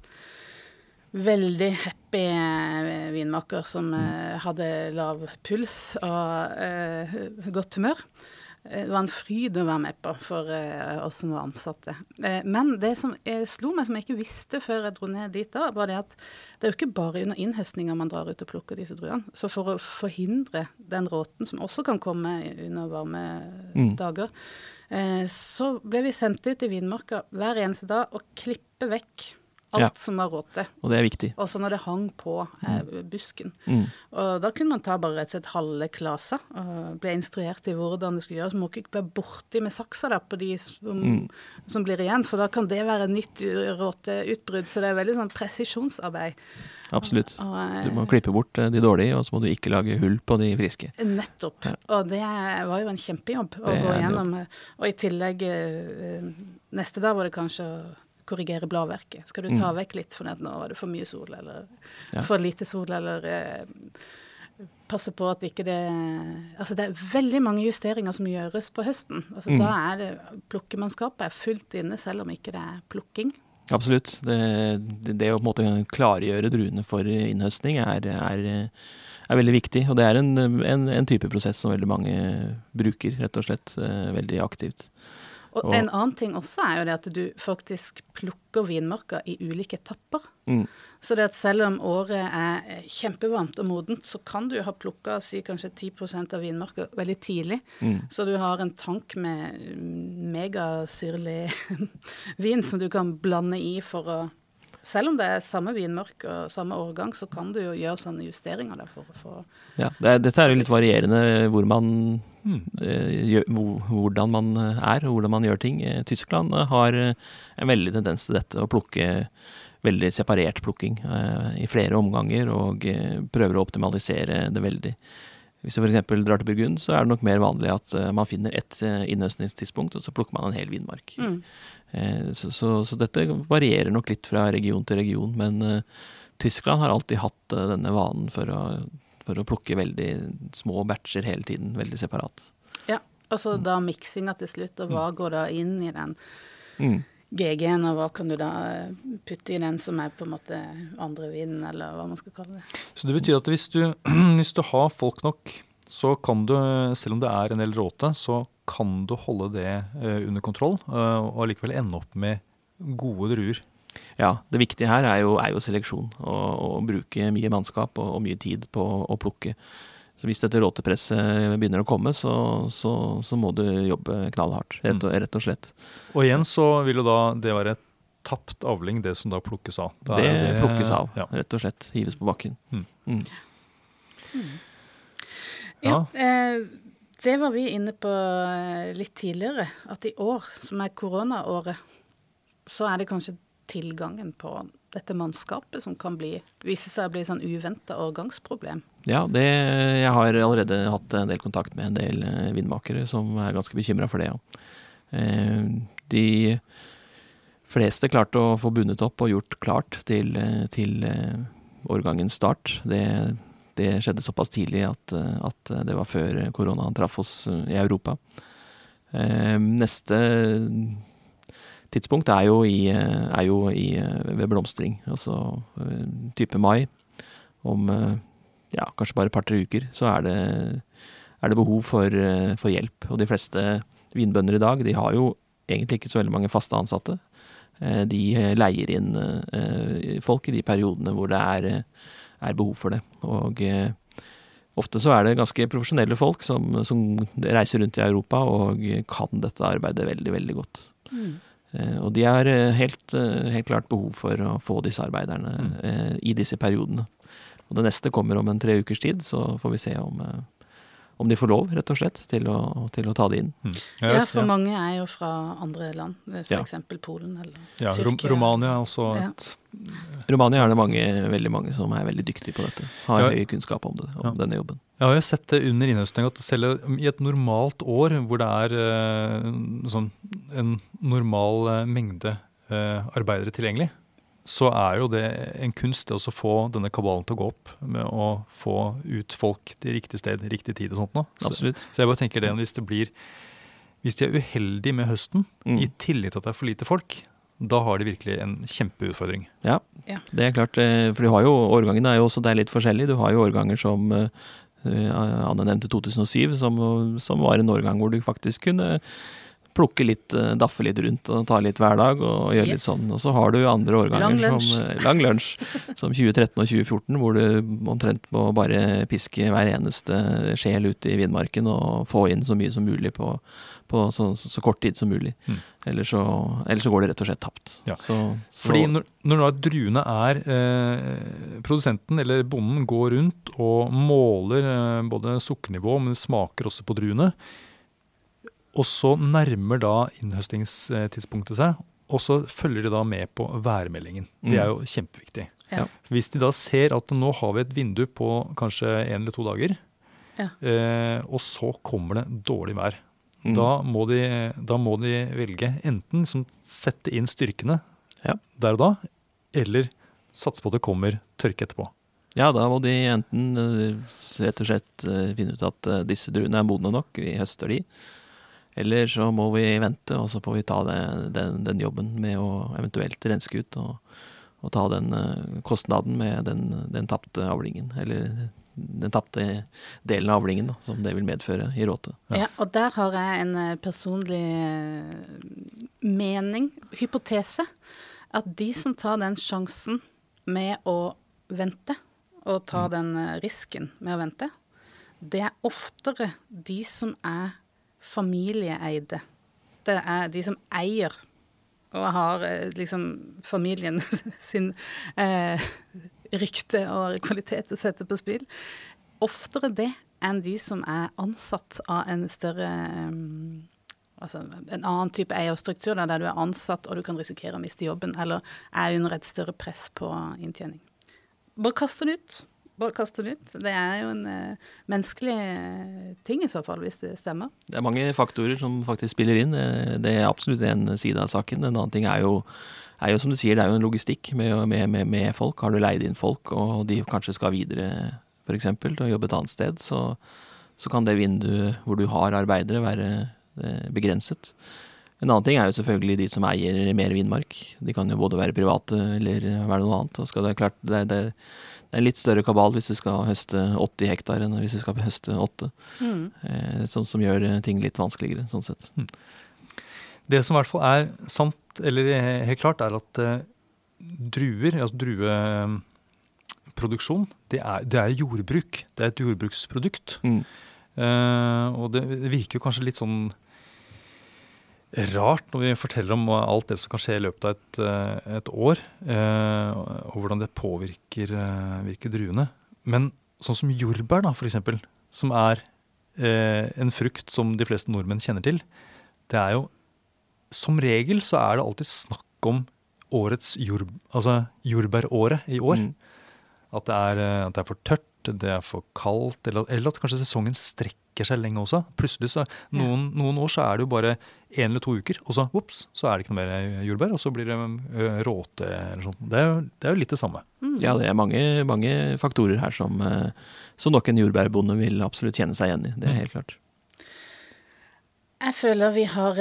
Veldig happy eh, vinmaker som mm. hadde lav puls og eh, godt humør. Eh, Det var en fryd å være med på for eh, oss som var ansatte. Eh, men det som slo meg, som jeg ikke visste før jeg dro ned dit da, var det at det er jo ikke bare under innhøstninga man drar ut og plukker disse druene. Så for å forhindre den råten, som også kan komme under varme Mm. dager, så ble vi sendt ut i vinmarka hver eneste dag og klippe vekk alt Ja. som var råte. Og det er viktig. Også når det hang på eh, busken. Mm. Og da kunne man ta bare rett og slett halve klasa og ble instruert i hvordan det skulle gjøres. Man må ikke være borti med saksa da, på de som, Mm. som blir igjen, for da kan det være nytt råteutbrudd. Så det er veldig sånn presisjonsarbeid. Absolutt. Og, eh, Du må klippe bort eh, de dårlige, og så må du ikke lage hull på de friske. Nettopp. Ja. Og det var jo en kjempejobb å Det gå en igjennom. eh, Og i tillegg eh, Neste dag var det kanskje å korrigere bladverket. Skal du ta Mm. vekk litt fordi nå var det for mye sol, eller Ja. for lite sol, eller eh, passe på at ikke det Altså det er veldig mange justeringer som gjøres på høsten. Altså Mm. Da er det plukkemannskapet er fullt inne, selv om ikke det er plukking. Absolutt. Det, det, det å på en måte klargjøre druene for innhøstning er, er, er veldig viktig. Og det er en, en, en type prosess som veldig mange bruker, rett og slett. eh, Veldig aktivt. Og en annen ting også er jo det at du faktisk plukker vinmarka i ulike etapper. Mm. Så det at selv om året er kjempevarmt og modent, så kan du ha plukka si kanskje 10 av vinmarka veldig tidlig. Mm. Så du har en tank med megasyrlig vin som du kan blande i for å selv om det er samme vinmark og samme årgang, så kan du jo gjøre sånne justeringer der for å få Ja, det er, dette er jo litt varierende hvor man, Mm. eh, hvordan man er og hvordan man gjør ting. Eh, Tyskland eh, har eh, en veldig tendens til dette, å plukke veldig separert plukking eh, i flere omganger, og eh, prøver å optimalisere det veldig. Hvis du f.eks. drar til Burgund, så er det nok mer vanlig at eh, man finner ett eh, innhøstningstidspunkt, og så plukker man en hel vinmark. mm. Eh, Så, så, så dette varierer nok litt fra region til region, men eh, Tyskland har alltid hatt eh, denne vanen for å, for å plukke veldig små batcher hele tiden, veldig separat. Ja. Og så da miksinga til slutt, og hva går da inn i den Mm. GG-en, og hva kan du da eh, putte i den som er på en måte andre vinen, eller hva man skal kalle det. Så det betyr at hvis du, hvis du har folk nok, så kan du, selv om det er en del råte, så kan du holde det eh, under kontroll, eh, og allikevel ende opp med gode druer. Ja, det viktige her er jo, er jo seleksjon, og, og bruke mye mannskap og, og mye tid på å plukke. Så hvis dette råtepresset begynner å komme, så, så, så må du jobbe knallhardt, rett og, rett og slett. Og igjen så vil jo da det være tapt avling, det som da plukkes av. Da Det, det plukkes av, Ja. rett og slett. Hives på bakken. Mm. Mm. Ja, eh, det var vi inne på eh, litt tidligere, at i år, som er koronaåret, så er det kanskje tilgangen på dette mannskapet som kan bli, vise seg å bli sånn uventa årgangsproblem. Ja, det, jeg har allerede hatt en del kontakt med en del eh, vindmakere som er ganske bekymra for det. Ja. Eh, de fleste klarte å få bundet opp og gjort klart til, eh, til årgangens start. Det, det skjedde såpass tidlig at, at det var før koronaen traff oss i Europa. Neste tidspunkt er jo, i, eh, er jo i, eh, ved blomstring, altså eh, type mai. Om ja, kanskje bare et par-tre uker, så er det, er det behov for, for hjelp. Og de fleste vinbønder i dag, de har jo egentlig ikke så veldig mange faste ansatte. De leier inn folk i de periodene hvor det er, er behov for det. Og ofte så er det ganske profesjonelle folk som, som reiser rundt i Europa og kan dette arbeidet veldig, veldig godt. Eh, Og de har eh, helt, eh, helt klart behov for å få disse arbeiderne Mm. eh, i disse periodene. Og det neste kommer om en tre ukers tid, så får vi se om, eh, om de får lov, rett og slett, til å, til å ta det inn. Mm. Ja, for mange er jo fra andre land, f.eks. Ja. eksempel Polen eller ja, Tyrkia. Romania er også Ja. et Romania er det mange, veldig mange som er veldig dyktige på dette. Har Ja. høy kunnskap om, det, om Ja. denne jobben. Jeg har sett det under innhøstning at selv i et normalt år hvor det er eh, sånn en normal eh, mengde eh, arbeidere tilgjengelig, så er jo det en kunst det å få denne kabalen til å gå opp med å få ut folk til riktig sted, riktig tid og sånt noe. Så, Absolutt. så jeg bare tenker det hvis det blir Hvis de er uheldige med høsten, Mm. i tillegg til at det er for lite folk, da har de virkelig en kjempeutfordring. Ja, Ja. det er klart. eh, For du har jo, årgangene er jo også der litt forskjellig. Du har jo årganger som eh, eh, Anne nevnte 2007, som, som var en årgang hvor du faktisk kunne plukke litt, eh, daffe litt rundt og ta litt hver dag og gjøre litt sånn. Og så har du andre årganger Lang som eh, Lang lunsj. Som 2013 og 2014, hvor du omtrent må bare piske hver eneste sjel ut i vindmarken og få inn så mye som mulig på, på så, så, så kort tid som mulig. Mm. Ellers, så, eller, så går det rett og slett tapt. Ja. Så, så, Fordi når, når druene er eh, Produsenten eller bonden går rundt og måler eh, både sukkernivå, men smaker også på druene. Og så nærmer da innhøstingstidspunktet seg, og så følger de da med på værmeldingen. Det er jo kjempeviktig. Ja. Hvis de da ser at nå har vi et vindu på kanskje en eller to dager, Ja. eh, og så kommer det dårlig vær. Mm. Da, må de, da må de velge enten liksom sette inn styrkene Ja. der og da, eller satse på at det kommer tørke etterpå. Ja, da må de enten eh, rett og slett eh, finne ut at eh, disse druene er modne nok, vi høster de. Eller så må vi vente, og så får vi ta det, den, den jobben med å eventuelt renske ut og, og ta den eh, kostnaden med den, den tapte avlingen. Eller den tapte delen av avlingen da, som det vil medføre i råte. Ja. Ja, og der har jeg en eh, personlig eh, mening, hypotese, at de som tar den sjansen med å vente, og tar den eh, risken med å vente, det er oftere de som er familieeide. Det er de som eier og har eh, liksom familien sin eh, rykte og kvalitet å sette på spill. Oftere det enn de som er ansatt av en større um, Altså en annen type eierstruktur, der du er ansatt og du kan risikere å miste jobben, eller er under et større press på inntjening. Bare kast den ut. Bare kast den ut. Det er jo en uh, menneskelig ting i så fall, hvis det stemmer. Det er mange faktorer som faktisk spiller inn. Det er absolutt en side av saken. En annen ting er jo, er jo som du sier, det er jo en logistikk med, med, med, med folk. Har du leid inn folk, og de kanskje skal videre f.eks. til å jobbe et annet sted, så, så, kan det vinduet hvor du har arbeidere, være eh, begrenset. En annen ting er jo selvfølgelig de som eier mer vindmark. De kan jo både være private eller være noe annet. Og skal det, klart, det, det, er en litt større kabal hvis du skal høste 80 hektar enn hvis du skal høste 8. Mm. Eh, som, som, gjør ting litt vanskeligere, sånn sett. Mm. Det som i hvert fall er sant, eller helt klart, er at eh, druer, altså drueproduksjon, det er, det er, jordbruk. Det er et jordbruksprodukt. Mm. Eh, og det, det, virker jo kanskje litt sånn rart når vi forteller om alt det som kan skje i løpet av et, eh, et år, eh, og hvordan det påvirker uh, druene. Men sånn som jordbær, da, eksempel, som er en frukt som de fleste nordmenn kjenner til, det er jo Som regel så er det alltid snakk om årets jord, altså jordbæråret i år. Mm. At det, er, eh, at det er, for tørt, det er for kaldt, eller, eller, at kanskje sesongen strekker seg lenge også. Plutselig så, noen, ja. noen, år så er det jo bare én eller to uker, og så ups, så er det ikke noe mer jordbær. Og så blir det uh, råte eller sånt. Det er, det er, jo litt det samme. Mm. Ja, det er mange, mange faktorer her som, uh, som, nok en jordbærbonde vil absolutt kjenne seg igjen i. Det er mm. helt klart. Jeg føler vi har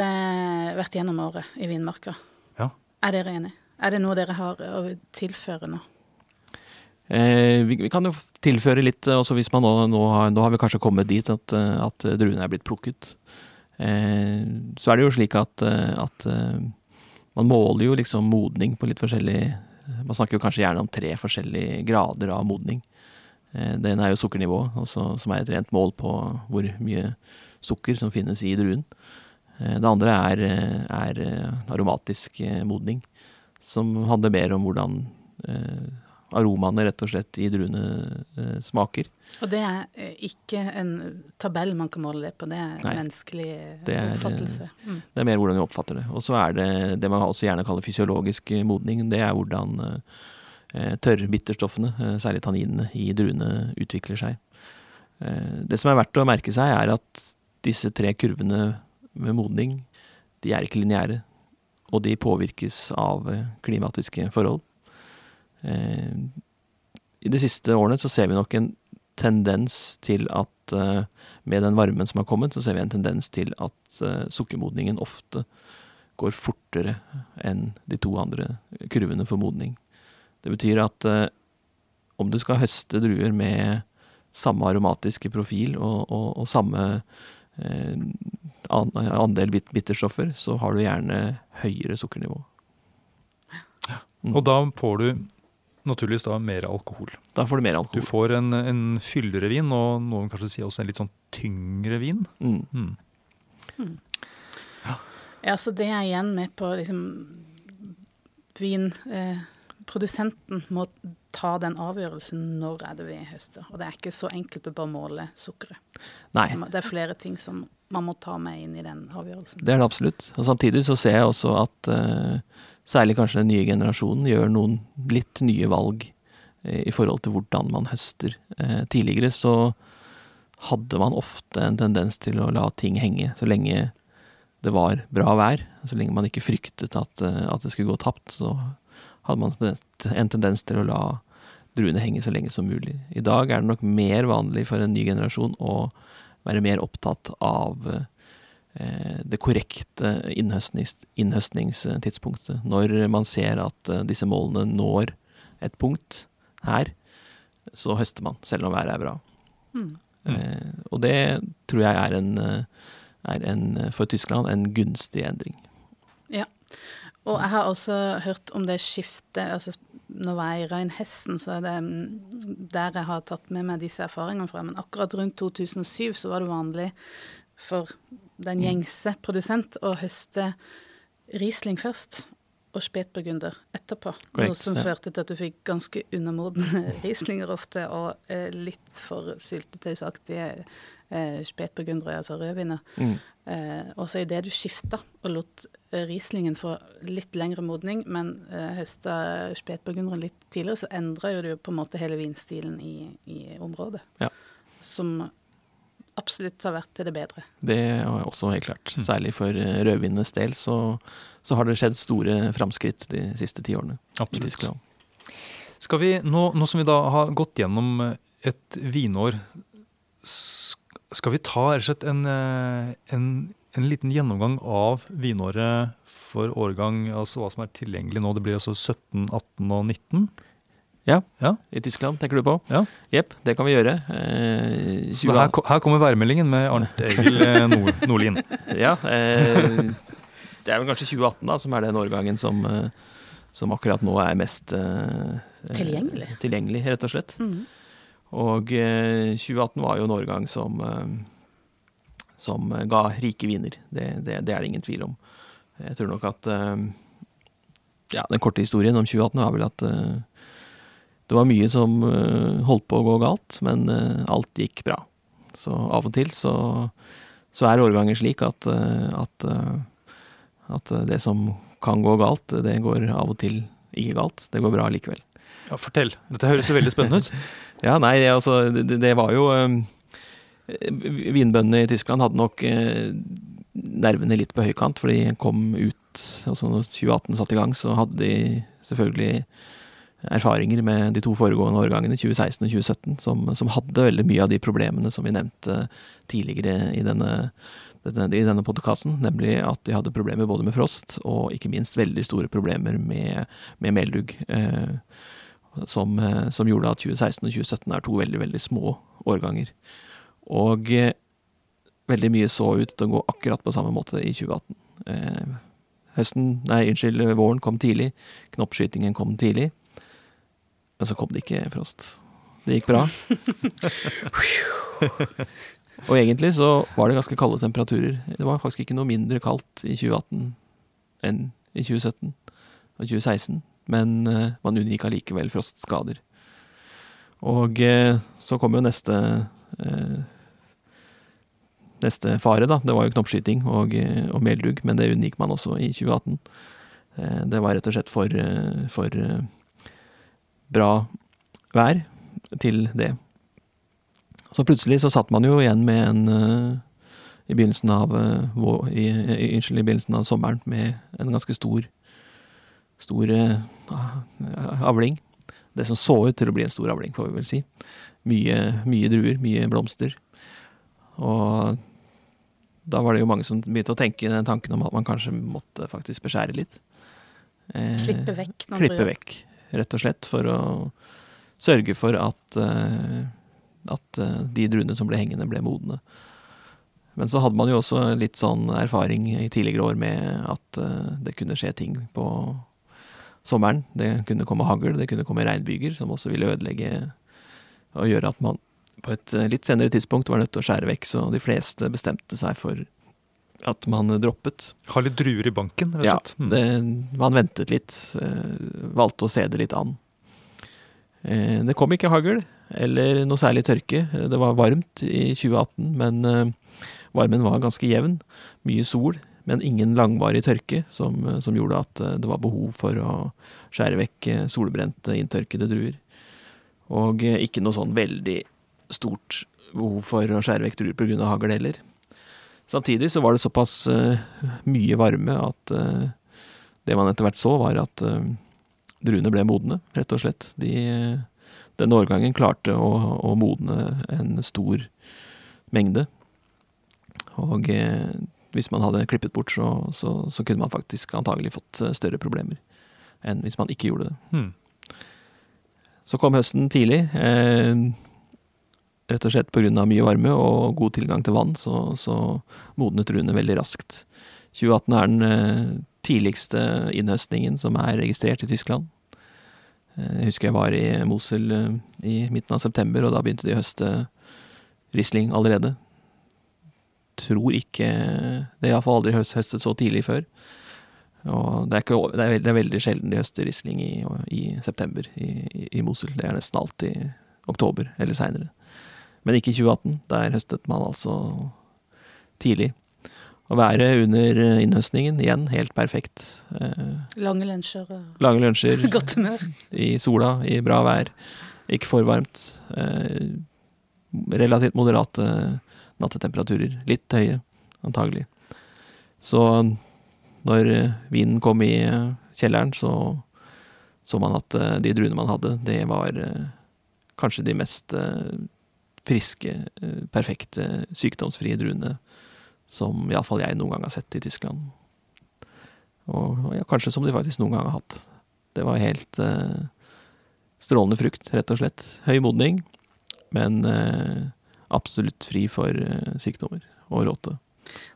vært gjennom året i Vinmarka. Ja. Er dere enige? Er det noe dere har å tilføre nå? Eh, vi, vi, kan jo tilføre litt, eh, også hvis man nå, nå, har, nå har vi kanskje kommet dit at, eh, at druene er blitt plukket. Så er det jo slik at, at man måler jo liksom modning på litt forskjellig Man snakker jo kanskje gjerne om tre forskjellige grader av modning. Eh, ene er jo sukkernivå, som er et rent mål på hvor mye sukker som finnes i druen. Det andre er, er aromatisk modning, som handler mer om hvordan aromaene rett og slett i druene eh, smaker. Og det er eh, ikke en tabell man kan måle det på, det er Nei, menneskelig det er, oppfattelse. Mm. Det er mer hvordan vi oppfatter det. Og så er det det man også gjerne kaller fysiologisk modning. Det er hvordan eh, tørrbitterstoffene, eh, særlig tanninene, i druene utvikler seg. Eh, det som er verdt å merke seg, er at disse tre kurvene med modning, de er ikke lineære. Og de påvirkes av eh, klimatiske forhold. Eh, I de siste årene så ser vi nok en tendens til at eh, med den varmen som har kommet, så ser vi en tendens til at eh, sukkermodningen ofte går fortere enn de to andre kurvene for modning. Det betyr at om du skal høste druer med samme aromatiske profil og, og, og samme andel bitterstoffer, så har du gjerne høyere sukkernivå. Mm. Og da får du naturligvis da mer alkohol. Da får du mer alkohol. Du får en, en fyldigere vin, og noen kanskje sier også en litt sånn tyngre vin. Mm. Mm. Mm. Ja. ja, så det er igjen med på liksom Vinprodusenten eh, må ta den avgjørelsen når er det vi høster. Og det er ikke så enkelt å bare måle sukkeret. Nei. Det er flere ting som man må ta med inn i den avgjørelsen. Det er det absolutt. Og samtidig så ser jeg også at uh, særlig kanskje den nye generasjonen, gjør noen litt nye valg eh, i forhold til hvordan man høster. Eh, tidligere så hadde man ofte en tendens til å la ting henge så lenge det var bra vær. Så lenge man ikke fryktet at, eh, at det skulle gå tapt, så hadde man en tendens til å la druene henge så lenge som mulig. I dag er det nok mer vanlig for en ny generasjon å være mer opptatt av det korrekte innhøstnings, innhøstningstidspunktet. Når man ser at eh, disse målene når et punkt her, så høster man, selv om været er bra. Mm. Eh, og det tror jeg er en, er en, for Tyskland en gunstig endring. Ja. Og jeg har også hørt om det skiftet altså Når jeg var i Reinhesten, så er det mm, der jeg har tatt med meg disse erfaringene fra. Men akkurat rundt 2007 så var det vanlig for den gjengse produsent å høste Riesling først og spetburgunder etterpå. Correct, noe som førte til at du fikk ganske undermodne Rieslinger ofte, og eh, litt for syltetøysaktige eh, spetburgundere, altså rødviner. Mm. Eh, og så idet du skifta og lot Rieslingen få litt lengre modning, men eh, høsta spetburgunderen litt tidligere, så endra jo du på en måte hele vinstilen i, i området. Ja. Som absolutt har vært til det bedre. Det er også helt klart. Særlig for eh, rødvinenes del så, så har det skjedd store framskritt de siste ti årene i Absolutt. Tyskland. Skal vi, nå, nå som vi da har gått gjennom et vinår, skal vi ta rett og slett en, eh, en, en liten gjennomgang av vinåret for årgang, altså hva som er tilgjengelig nå. Det blir altså 17, 18 og 19. Ja, Ja. i Tyskland tenker du på? Ja. Jepp, det kan vi gjøre. Eh, her, her kommer værmeldingen med Arnt Egil eh, Nord, Nordlien. Ja, eh, det er vel kanskje 2018 da, som er den årgangen som, eh, som akkurat nå er mest eh, eh, Tilgjengelig. tilgjengelig, rett og slett. Mm. Og eh, 2018 var jo en årgang som, eh, som ga rike viner. Det, det, det er det ingen tvil om. Jeg tror nok at eh, ja, Den korte historien om 2018 var vel at eh, det var mye som eh, holdt på å gå galt, men eh, alt gikk bra. Så av og til så, så er årganger slik at, eh, at, at det som kan gå galt, det går av og til ikke galt. Det går bra likevel. Ja, fortell. Dette høres jo veldig spennende ut. Ja, nei, det, altså, det, det var jo Vinbøndene i Tyskland hadde nok nervene litt på høykant, for de kom ut altså Når 2018 satte i gang, så hadde de selvfølgelig erfaringer med de to foregående årgangene, 2016 og 2017, som, som hadde veldig mye av de problemene som vi nevnte tidligere i denne, denne, denne podkasten, nemlig at de hadde problemer både med frost og ikke minst veldig store problemer med, med meldugg. Eh, som, eh, som gjorde at 2016 og 2017 er to veldig, veldig små årganger. Og eh, veldig mye så ut til å gå akkurat på samme måte i 2018. Eh, høsten, nei, unnskyld, våren kom tidlig, knoppskytingen kom tidlig, men så kom det ikke frost. Det gikk bra. og egentlig så var det ganske kalde temperaturer. Det var faktisk ikke noe mindre kaldt i 2018 enn i 2017 og 2016, men eh, man unngikk allikevel frostskader. Og eh, så kom jo neste eh, neste fare, da. Det var jo knoppskyting og, og meldugg, men det unngikk man også i 2018. Eh, Det var rett og slett for, for bra vær til det. Så plutselig så satt man jo igjen med en eh, i begynnelsen av eh, i, i, Unnskyld, i begynnelsen av sommeren med en ganske stor stor eh, avling. Det som så ut til å bli en stor avling, får vi vel si. Mye, mye druer, mye blomster. Og da var det jo mange som begynte å tenke den tanken om at man kanskje måtte faktisk beskjære litt. Eh, Klippe vekk noen Klippe druer. vekk, rett og slett, for å sørge for at, eh, at eh, de druene som ble hengende, ble modne. Men så hadde man jo også litt sånn erfaring i tidligere år med at eh, det kunne skje ting på sommeren. Det kunne komme hagl, det kunne komme regnbyger, som også ville ødelegge og gjøre at man på et litt senere tidspunkt var nødt til å skjære vekk, så de fleste bestemte seg for at man droppet. Har litt druer i banken, rett og slett. Ja, det, man ventet litt, eh, valgte å se det litt an. Eh, det kom ikke hagl, eller noe særlig tørke. Det var varmt i 2018, men eh, varmen var ganske jevn. Mye sol, men ingen langvarig tørke, som, som gjorde at det var behov for å skjære vekk solbrente, inntørkede druer. Og ikke noe sånn veldig stort behov for å skjære vekk druer pga. hagl heller. Samtidig så var det såpass eh, mye varme at eh, det man etter hvert så, var at eh, druene ble modne, rett og slett. De, denne årgangen klarte å, å modne en stor mengde. Og hvis man hadde klippet bort, så, så, så kunne man faktisk antagelig fått større problemer enn hvis man ikke gjorde det. Hmm. Så kom høsten tidlig. Eh, rett og slett pga. mye varme og god tilgang til vann, så, så modnet druene veldig raskt. 2018 er den eh, tidligste innhøstningen som er registrert i Tyskland. Eh, Jeg husker jeg var i Mosel eh, i midten av september, og da begynte de å høste Riesling allerede. Tror ikke Det er iallfall aldri høstet så tidlig før. Og det er, ikke, det er, veld- det er veldig sjelden de høster Riesling i, i september i, i, i Mosel. Det er nesten alltid oktober eller seinere. Men ikke i 2018. Der høstet man altså tidlig. Og været under innhøstningen, igjen helt perfekt. Eh, Lange lunsjer lange lunsjer godt humør. i sola, i bra vær. Ikke for varmt. Eh, relativt moderate nattetemperaturer. Litt høye, antagelig. Så når vinden vinen kom i eh, kjelleren, så så man at eh, de druene man hadde, det var eh, kanskje de mest eh, friske, eh, perfekte, sykdomsfrie druene som iallfall jeg noen gang har sett i Tyskland. Og ja, kanskje som de faktisk noen gang har hatt. Det var helt eh, strålende frukt, rett og slett. Høy modning, men eh, absolutt fri for eh, sykdommer og råte.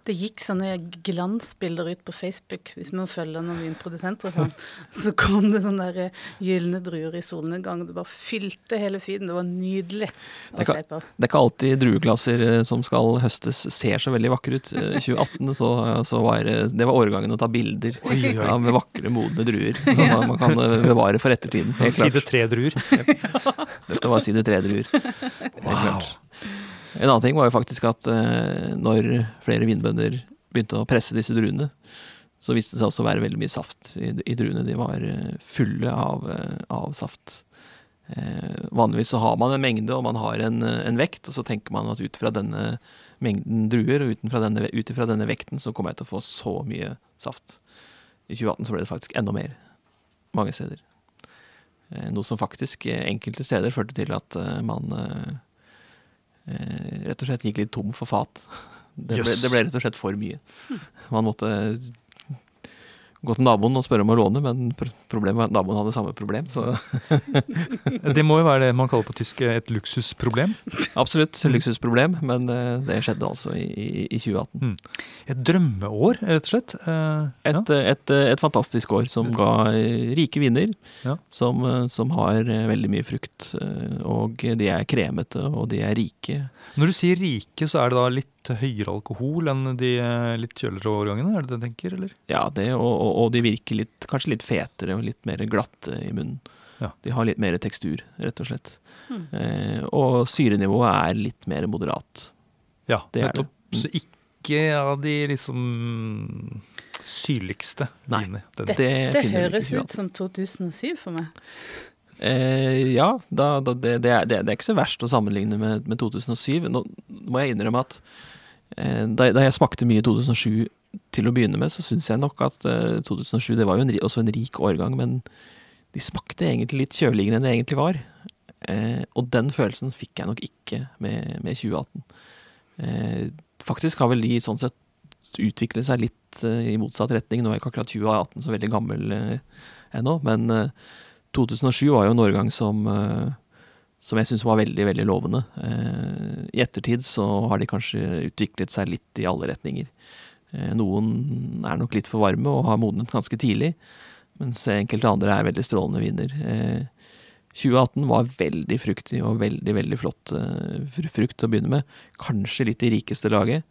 Det gikk sånne glansbilder ut på Facebook, hvis man følger noen vinprodusenter og sånn. Så kom det sånne der eh, gylne druer i solnedgang. Det bare fylte hele feeden. Det var nydelig å Det kan- se på. Det er ikke alltid drueklasser eh, som skal høstes ser så veldig vakre ut. Eh, I 2018 så, så var eh, det var årgangen å ta bilder Oi, oi. Ja, med vakre, modne druer. Som man, man kan eh, bevare for ettertiden. Side tre druer. Dette var side tre-druer. Helt klart. En annen ting var jo faktisk at eh, når flere vinbønder begynte å presse disse druene, så viste det seg også å være veldig mye saft i, i druene. De var eh, fulle av, eh, av saft. Eh, vanligvis så har man en mengde og man har en, eh, en vekt, og så tenker man at ut fra denne mengden druer og ut ifra denne vekten så kommer jeg til å få så mye saft. I 2018 så ble det faktisk enda mer mange steder. Eh, Noe som faktisk enkelte steder førte til at man rett og slett gikk litt tom for fat. Det ble, yes. det ble rett og slett for mye. Man måtte gå til naboen og spørre om å låne, men problemet naboen hadde samme problem. Så Det må jo være det man kaller på tysk et luksusproblem. absolutt luksusproblem, men eh, det skjedde altså i, i, i 2018. Et drømmeår, rett og slett. Eh, Et, ja. eh, et, eh, et fantastisk år som ga eh, rike viner, Ja. som, eh, som har eh, veldig mye frukt. eh, Og de er kremete, og de er rike. Når du sier rike, så er det da litt høyere alkohol enn de eh, litt kjøligere årgangene? Er det det du tenker, eller? Ja, det, og, og, og de virker litt, kanskje litt fetere og litt mer glatte i munnen. Ja. De har litt mer tekstur, rett og slett. Mm. Eh, og syrenivået er litt mer moderat. Ja, Det er det. nettopp. Så ikke av de liksom syrligste Nei. vinene. Den- Det, Det det høres ut som 2007 for meg. Eh, ja, da, da, det, det, er, det, det er ikke så verst å sammenligne med, med 2007. Nå må jeg innrømme at eh, da, da jeg smakte mye i 2007 til å begynne med, så syns jeg nok at eh, 2007 det var jo en, også en rik årgang, men de smakte egentlig litt kjøligere enn det egentlig var. Eh, og den følelsen fikk jeg nok ikke med, med 2018. Eh, faktisk har vel de sånn sett utviklet seg litt eh, i motsatt retning. Nå er ikke akkurat 2018 så veldig gammel eh, ennå, men eh, 2007 var jo en årgang som, eh, som jeg syns var veldig, veldig lovende. Eh, I ettertid så har de kanskje utviklet seg litt i alle retninger. Eh, Noen er nok litt for varme og har modnet ganske tidlig, mens enkelte andre er veldig strålende viner. Eh, 2018 var veldig fruktig og veldig, veldig flott eh, frukt å begynne med. Kanskje litt i rikeste laget.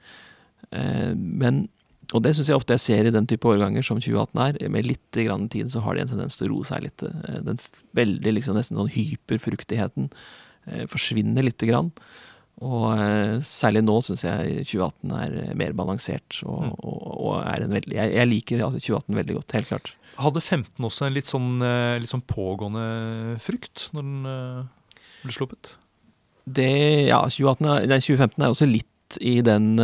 Eh, Men og det syns jeg ofte jeg ser i den type årganger som 2018 er. Med litt grann tid så har de en tendens til å roe seg litt. Eh, Den veldig liksom nesten sånn hyperfruktigheten eh, forsvinner lite grann. Og eh, særlig nå syns jeg 2018 er eh, mer balansert og, Mm. og, og er en veldig Jeg, jeg liker altså 2018 veldig godt, helt klart. Hadde 15 også en litt sånn, eh, litt sånn pågående frukt når den ble sluppet? Det, ja, 2018, er- nei, 2015 er også litt i den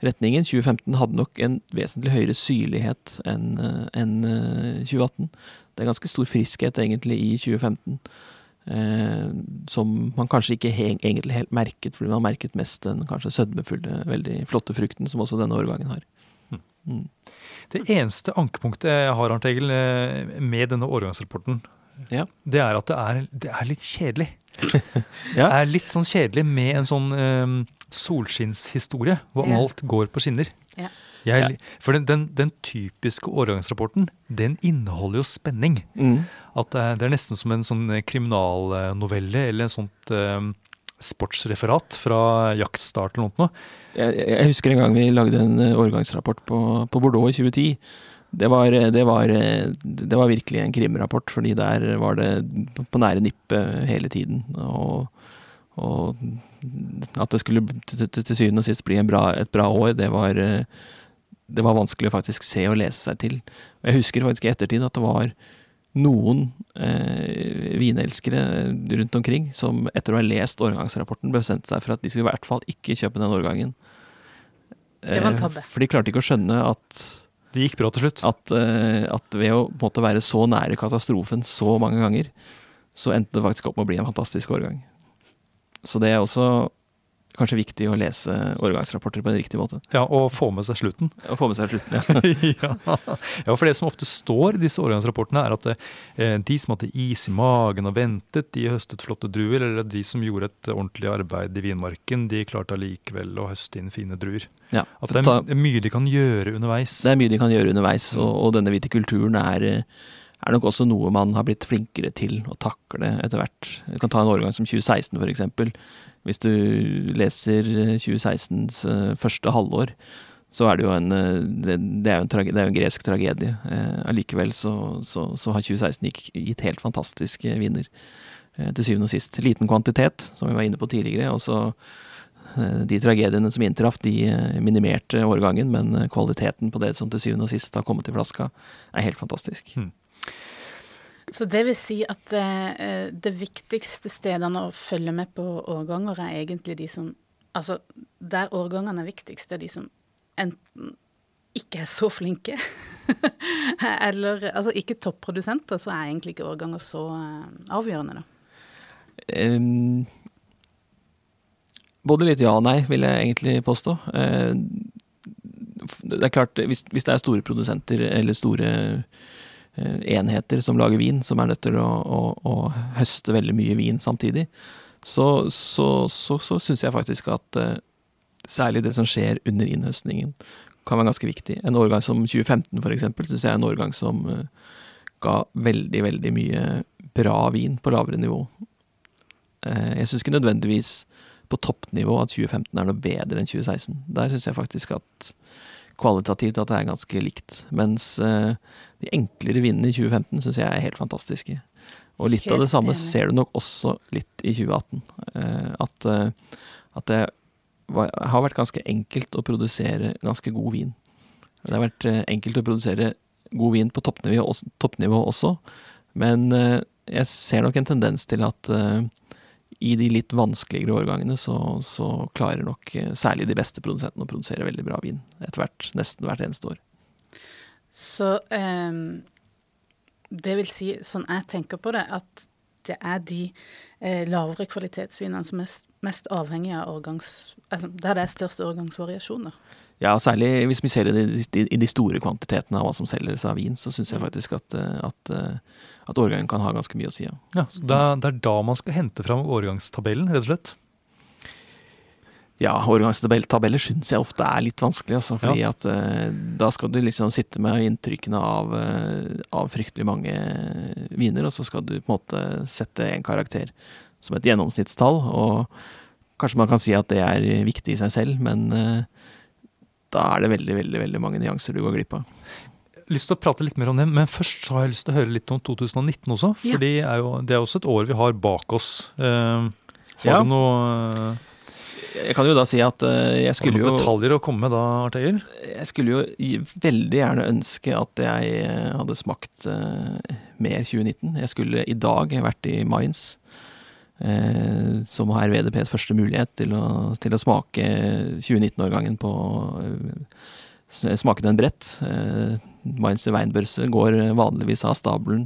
retningen. 2015 hadde nok en vesentlig høyere syrlighet enn eh, 2018. Det er ganske stor friskhet egentlig i 2015. eh, som man kanskje ikke he egentlig helt merket, fordi man har merket mest den kanskje sødmefulle, veldig flotte frukten som også denne årgangen har. Mm. Mm. Det eneste ankepunktet jeg har Arnt Egil, eh, med denne årgangsrapporten, Ja. det er at det er, det er litt kjedelig. Ja. Det er litt sånn kjedelig med en sånn um, solskinnshistorie, hvor Ja. alt går på skinner. Ja. Jeg, Ja. For den, den, den typiske årgangsrapporten, den inneholder jo spenning. Mm. At det er, nesten som en sånn kriminalnovelle eller en sånt um, sportsreferat fra jaktstart eller noe. Jeg, jeg husker en gang vi lagde en eh, årgangsrapport på, på Bordeaux i 2010. Det var, det, var, det var virkelig en krimrapport, fordi der var det på nære nippet hele tiden. Og, og at det skulle til, til syvende og sist bli bra, et bra år, det var, det var vanskelig å faktisk se og lese seg til. Og jeg husker faktisk i ettertid at det var noen eh, vinelskere rundt omkring som etter å ha lest årgangsrapporten bestemte seg for at de skulle i hvert fall ikke kjøpe den årgangen. Det var en. Eh, for de klarte ikke å skjønne at Det gikk bra til slutt. at, eh, at ved å måte være så nære katastrofen så mange ganger, så endte det faktisk opp med å bli en fantastisk årgang. Så det er også kanskje viktig å lese årgangsrapporter på en riktig måte. Ja, Og få med seg slutten. Og få med seg slutten, ja. ja. for det som ofte står i disse årgangsrapportene, er at eh, de som hadde is i magen og ventet, de høstet flotte druer. Eller de som gjorde et ordentlig arbeid i vinmarken, de klarte allikevel å høste inn fine druer. ja. At det er, mye de kan gjøre underveis. Det er mye de kan gjøre underveis, og, og denne vitikulturen er, er nok også noe man har blitt flinkere til å takle etter hvert. Du kan ta en årgang som 2016 for eksempel. Hvis du leser 2016s eh, første halvår, så er det jo en, eh, det, er jo en, trage, er jo en gresk tragedie. Eh, Allikevel så, så, så har 2016 gikk, gitt helt fantastiske vinner, Eh, til syvende og sist. Liten kvantitet, som vi var inne på tidligere. og så eh, de tragediene som inntraff, de eh, minimerte årgangen, men eh, kvaliteten på det som til syvende og sist har kommet i flaska, er helt fantastisk. Så det vil si at eh, det viktigste stedene å følge med på årganger er egentlig de som Altså, der årgangene er viktigst, er de som enten ikke er så flinke, eller altså ikke topprodusenter, så er egentlig ikke årganger så eh, avgjørende, da. Um, både litt ja og nei, vil jeg egentlig påstå. Uh, det er klart, hvis, hvis det er store produsenter eller store eh, enheter som lager vin, som er nødt til å, å, å høste veldig mye vin samtidig, så, så, så, så syns jeg faktisk at eh, særlig det som skjer under innhøstningen, kan være ganske viktig. En årgang som 2015 for eksempel, syns jeg er en årgang som eh, ga veldig, veldig mye bra vin på lavere nivå. Eh, Jeg syns ikke nødvendigvis på toppnivå at 2015 er noe bedre enn 2016. Der syns jeg faktisk at kvalitativt at det er ganske likt. Mens eh, de enklere vinene i 2015 syns jeg er helt fantastiske. Og litt av det samme enig. ser du nok også litt i 2018. Eh, At, eh, at det har vært ganske enkelt å produsere ganske god vin. Det har vært enkelt å produsere god vin på toppnivå, også- toppnivå også, men jeg ser nok en tendens til at i de litt vanskeligere årgangene så, så klarer nok eh, særlig de beste produsentene å produsere veldig bra vin etter hvert, nesten hvert eneste år. Så ehm, det vil si, sånn jeg tenker på det, at det er de eh, lavere kvalitetsvinene som er mest, mest avhengig av årgangs... Altså, der det er største årgangsvariasjoner. Ja, særlig hvis vi ser i de, i de store kvantitetene av hva som selges av vin, så syns jeg Mm. faktisk at, eh, at, eh, at årgangen kan ha ganske mye å si. Ja. Ja, så det, er, det er da man skal hente fram årgangstabellen, rett og slett. Ja, årgangstabeller syns jeg ofte er litt vanskelig, altså, fordi at uh, da skal du liksom sitte med inntrykkene av, uh, av fryktelig mange viner, og så skal du på en måte sette en karakter som et gjennomsnittstall, og kanskje man kan si at det er viktig i seg selv, men eh, da er det veldig, veldig, veldig mange nyanser du går glipp av. lyst til å prate litt mer om det, men først så har jeg lyst til å høre litt om 2019 også. Ja. Det er jo det er også et år vi har bak oss. Uh, har Ja. du noe, Jeg kan jo da si at uh, jeg har du skulle noen jo detaljer å komme med da, Arteier? Jeg skulle jo veldig gjerne ønske at jeg eh, hadde smakt mer 2019. Jeg skulle i dag vært i Mainz, som har VDPs første mulighet til å, til å smake 2019-årgangen på eh, Smake den bredt. Eh, Mainz Weinbørse går vanligvis av stabelen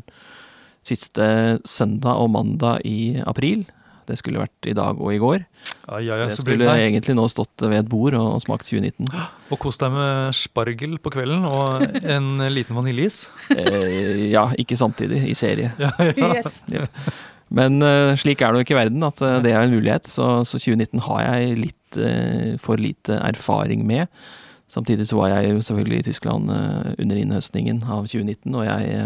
siste søndag og mandag i april. Det skulle vært i dag og i går. Ja, ja, Så ja, jeg så jeg skulle det egentlig nå stått ved et bord og, og smakt 2019. Og kos deg med spargel på kvelden og en liten vaniljeis. Eh, ja, ikke samtidig, i serie. Ja, ja. Yes. Men eh, slik er det jo ikke i verden, at eh, det er en mulighet. Så, så 2019 har jeg litt eh, for lite erfaring med. Samtidig så var jeg jo selvfølgelig i Tyskland under innhøstningen av 2019, og jeg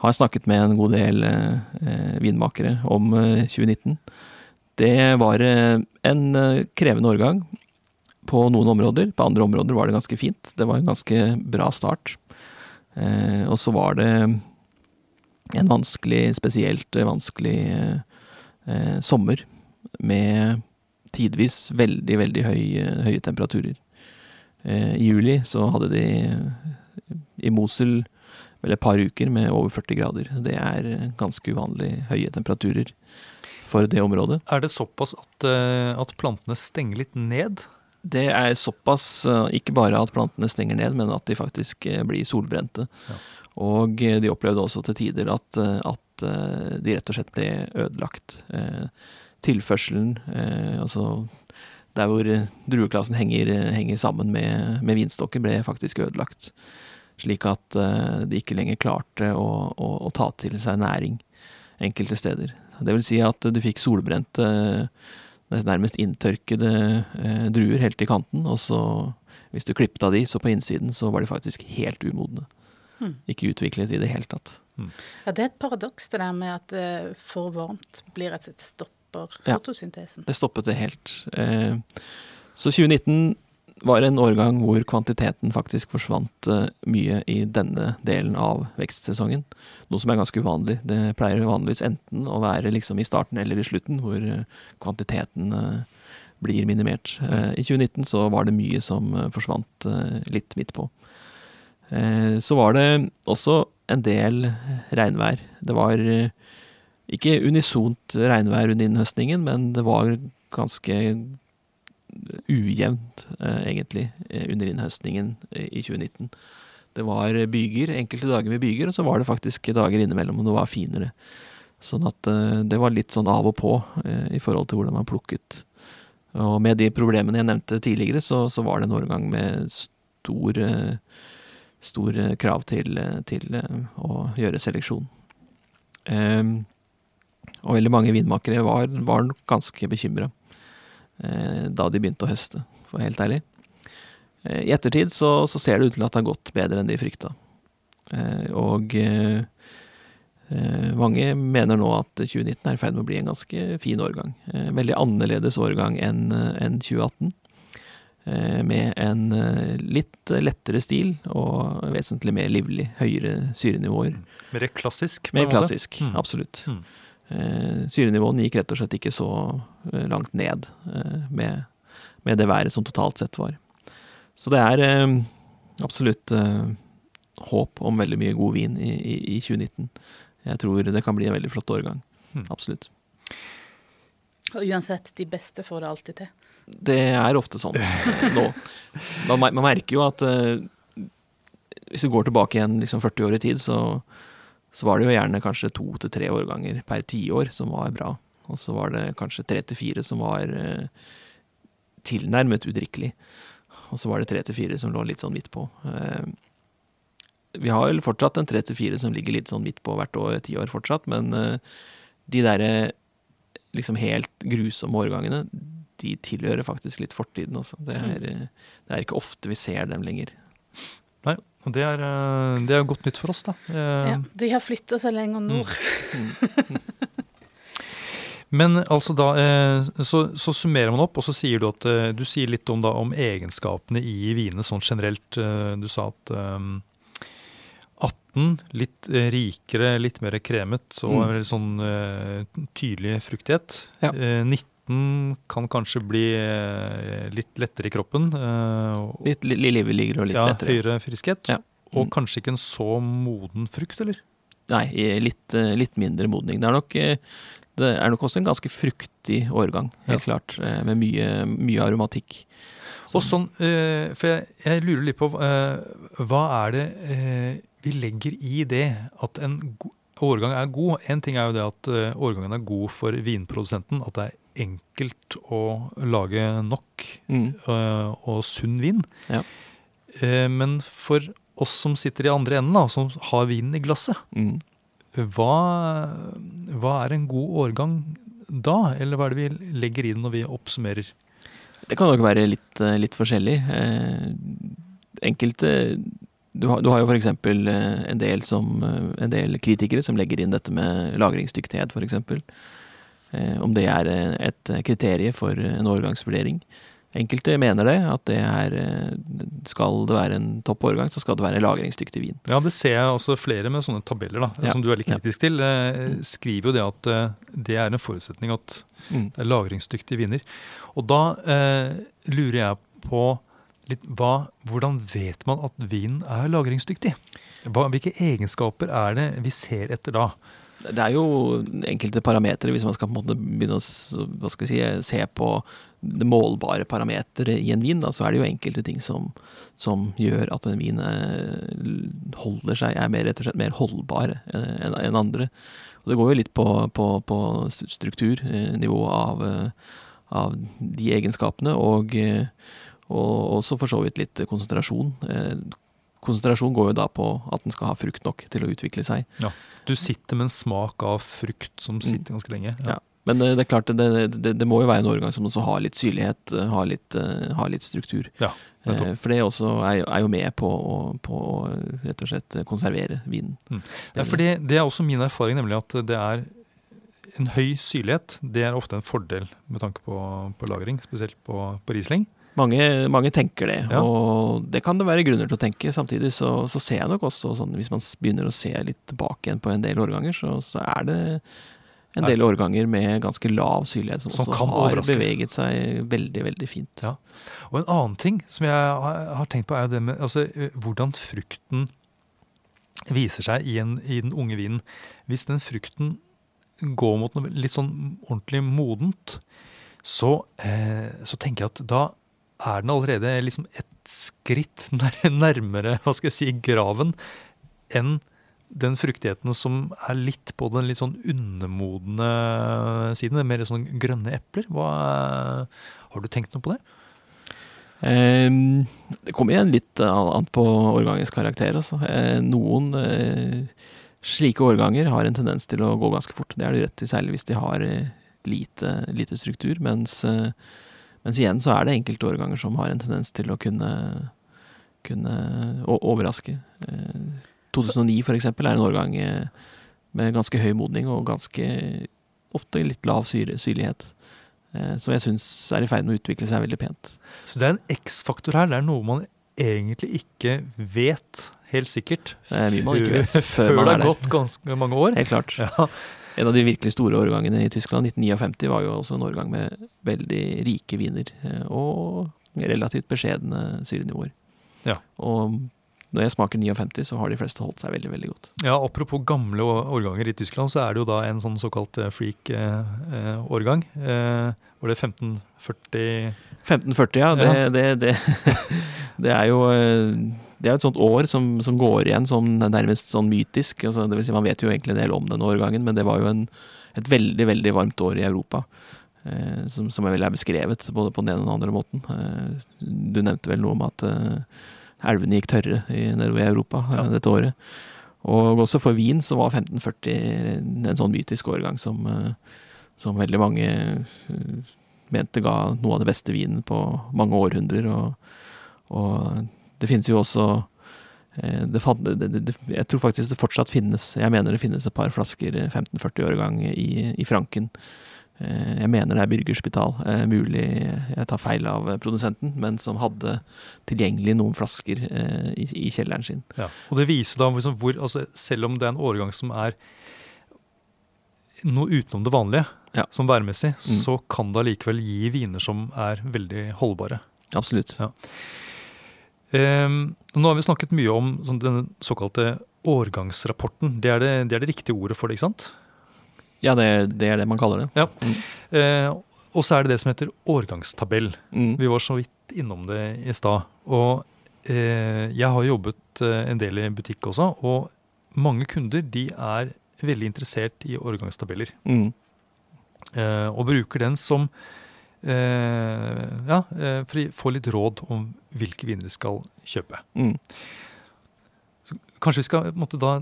har snakket med en god del vinmakere om 2019. Det var en krevende årgang på noen områder. På andre områder var det ganske fint. Det var en ganske bra start. Og så var det en vanskelig, spesielt vanskelig sommer med tidvis veldig, veldig høy, høye temperaturer. Eh, I juli så hadde de i Mosul vel et par uker med over 40 grader. Det er ganske uvanlig høye temperaturer for det området. Er det såpass at, eh, at plantene stenger litt ned? Det er såpass eh, ikke bare at plantene stenger ned, men at de faktisk blir solbrente. Ja. Og de opplevde også til tider at, at, de rett og slett ble ødelagt. Tilførselen, altså der hvor eh, drueklassen henger, eh, henger sammen med, med, vinstokken, ble faktisk ødelagt. Slik at de ikke lenger klarte å, å, å, ta til seg næring enkelte steder. Det vil si at du fikk solbrente, nærmest inntørkede druer helt i kanten, og så, hvis du klippet av de, så på innsiden, så var de faktisk helt umodne. Mm. Ikke utviklet i det hele tatt. Mm. Ja, Det er et paradoks det der med at uh, for varmt blir et stopp stopper fotosyntesen. Ja, det stoppet det helt. Eh, så 2019 var en årgang hvor kvantiteten faktisk forsvant eh, mye i denne delen av vekstsesongen. Noe som er ganske uvanlig. Det pleier vanligvis enten å være liksom i starten eller i slutten, hvor kvantiteten blir minimert. I 2019 så var det mye som forsvant litt midt på. Så var det også en del regnvær. Det var ikke unisont regnvær under innhøstningen, men det var ganske ujevnt, eh, egentlig, eh, under innhøstningen i 2019. Det var byger, enkelte dager med byger, og så var det faktisk dager innimellom og det var finere. Sånn at eh, det var litt sånn av og på i forhold til hvordan man plukket. Og med de problemene jeg nevnte tidligere, så, så var det en årgang med stor, stor krav til, til å gjøre seleksjon. Um, og veldig mange vinmakere var, var ganske bekymra eh, da de begynte å høste, for helt ærlig. Eh, I ettertid så, så, ser det ut til at det har gått bedre enn de frykta. Eh, og eh, eh, mange mener nå at 2019 er i ferd med å bli en ganske fin årgang. Eh, veldig annerledes årgang enn en 2018. Med en litt lettere stil og vesentlig mer livlig, høyere syrenivåer. Mer klassisk? Mer klassisk, mm. absolutt. Mm. Eh, syrenivåene gikk rett og slett ikke så eh, langt ned eh, med, med, det været som totalt sett var. Så det er absolutt håp om veldig mye god vin i, i, i 2019. Jeg tror det kan bli en veldig flott årgang. Mm. Absolutt. Og uansett, de beste får det alltid til. Det er ofte sånn nå. Man, man, merker jo at uh, hvis du går tilbake igjen liksom 40 år i tid, så så var det jo gjerne kanskje to til tre årganger per tiår som var bra. Og så var det kanskje tre til fire som var uh, tilnærmet udrikkelig. Og så var det tre til fire som lå litt sånn midt på. Uh, vi har vel fortsatt en tre til fire som ligger litt sånn midt på hvert år, tiår fortsatt, men eh, de derre liksom helt grusomme årgangene, de tilhører faktisk litt fortiden også. Det er, det er ikke ofte vi ser dem lenger. Nei, og det er, eh, det er godt nytt for oss, da. Ja, de har flytta seg lenger nord. Mm. Mm. Men altså da, eh, så, så, summerer man opp, og så sier du at eh, du sier litt om, da, om egenskapene i vinene sånn generelt. Du sa at 18 litt rikere, litt mer kremet og mm. sånn tydelig fruktighet. Ja. 19 kan kanskje bli eh, litt lettere i kroppen. Eh, litt livligere og litt ja, lettere. Høyere friskhet. Ja. Mm. Og kanskje ikke en så moden frukt, eller? Nei, litt, eh, litt mindre modning. Det er, nok, det er nok også en ganske fruktig årgang, helt ja. klart. Med mye, mye aromatikk. Og sånn, For jeg, jeg, lurer litt på hva er det vi legger i det at en årgang er god? En ting er jo det at årgangen er god for vinprodusenten. At det er enkelt å lage nok mm. uh, og sunn vin. Ja. Uh, men for oss som sitter i andre enden, da, som har vinen i glasset, mm. hva, hva, er en god årgang da? Eller hva er det vi legger i det når vi oppsummerer? Det kan nok være litt, eh, litt forskjellig. Eh, enkelte du har, du har jo f.eks. en, del en del kritikere som legger inn dette med lagringsdyktighet, f.eks. Eh, om det er et kriterium for en årgangsvurdering. Enkelte mener det, at det er Skal det være en topp årgang, så skal det være lagringsdyktig vin. Ja, det ser jeg også flere med sånne tabeller, da, ja. som du er litt kritisk til. Skriver jo det at det er en forutsetning at mm. det er lagringsdyktige viner. Og da eh, lurer jeg på litt hva, Hvordan vet man at vinen er lagringsdyktig? Hva, hvilke egenskaper er det vi ser etter da? Det er jo enkelte parametere, hvis man skal på en måte begynne å si, se på det målbare parameteret i en vin, da, så er det jo enkelte ting som, som gjør at en vin eh, holder seg, er mer, rett og slett mer holdbar enn enn andre. Og det går jo litt på, på, på strukturnivå av, av de egenskapene, og, og også for så vidt litt konsentrasjon. Konsentrasjon går jo da på at den skal ha frukt nok til å utvikle seg. Ja, Du sitter med en smak av frukt som sitter ganske lenge. Ja. ja. Men det er klart, det, det, det, må jo være en årgang som også har litt syrlighet, har litt, har litt struktur. Ja, For det også er, er jo med på å, på å rett og slett konservere vinen. Mm. Ja, for det, det, er også min erfaring, nemlig at det er en høy syrlighet. Det er ofte en fordel med tanke på, på lagring, spesielt på, på Riesling. Mange, mange, tenker det, ja. og det kan det være grunner til å tenke. Samtidig så, så ser jeg nok også sånn, hvis man begynner å se litt tilbake igjen på en del årganger, så, så er det en del årganger med ganske lav syrlighet som, som også har overraske. beveget seg veldig, veldig fint. Ja. Og en annen ting som jeg har tenkt på, er det med altså, hvordan frukten viser seg i, en, i den unge vinen. Hvis den frukten går mot noe litt sånn ordentlig modent, så, eh, så tenker jeg at da er den allerede liksom et skritt nærmere hva skal jeg si, graven enn den fruktigheten som er litt på den litt sånn undermodne siden. Mer sånn grønne epler. Hva, har du tenkt noe på det? Um, det kommer igjen litt an på årgangens karakter. Altså. Eh, noen uh, slike årganger har en tendens til å gå ganske fort. Det er det rett i, særlig hvis de har lite, lite, struktur. Mens uh, mens igjen så er det enkelte årganger som har en tendens til å kunne, kunne overraske. 2009 f.eks. for eksempel er en årgang eh, med ganske høy modning og ganske ofte litt lav syre, syrlighet. Eh, som jeg syns er i ferd med å utvikle seg veldig pent. Så det er en X-faktor her. Det er noe man egentlig ikke vet helt sikkert. Det er mye man ikke vet før, før det har gått ganske mange år. Helt klart. Ja. En av de virkelig store årgangene i Tyskland, 1959, var jo også en årgang med veldig rike viner. Eh, og relativt beskjedne syrenivåer. Ja. Og når jeg smaker 59, så har de fleste holdt seg veldig veldig godt. Ja, Apropos gamle årganger i Tyskland, så er det jo da en sånn såkalt eh, freak-årgang. Eh, eh, var det 1540 1540, ja. Det, ja. det, det, det er jo det er et sånt år som, som, går igjen som nærmest sånn mytisk. Altså, det vil si, man vet jo egentlig en del om denne årgangen, men det var jo en, et veldig, veldig varmt år i Europa. Eh, som, som vel er beskrevet både på den ene og den andre måten. Eh, du nevnte vel noe om at eh, elvene gikk tørre i, nedover i Europa ja. dette året. Og også for Wien så var 1540 en sånn mytisk årgang som, som veldig mange mente ga noe av det beste vinen på mange århundrer. og, og det finnes jo også eh, det, det, jeg tror faktisk det fortsatt finnes Jeg mener det finnes et par flasker 1540-årgang i, i Franken. Eh, jeg mener det er Byrgerspital. Spital. mulig jeg tar feil av produsenten, men som hadde tilgjengelig noen flasker i, i kjelleren sin. Ja, og det viser da liksom hvor, altså, Selv om det er en årgang som er noe utenom det vanlige, ja. som værmessig, mm. så kan det allikevel gi viner som er veldig holdbare. Absolutt. Ja. Um, nå har vi snakket mye om sånn, denne såkalte årgangsrapporten. Det er det, det er det, riktige ordet for det, ikke sant? Ja, det, det er det man kaller det. Ja. Mm. Uh, og så er det det som heter årgangstabell. Mm. Vi var så vidt innom det i stad. Og uh, jeg har jobbet uh, en del i butikk også, og mange kunder de er veldig interessert i årgangstabeller. Mm. og bruker den som Eh, ja, eh, for å få litt råd om hvilke viner de skal kjøpe. Mm. kanskje vi skal måtte da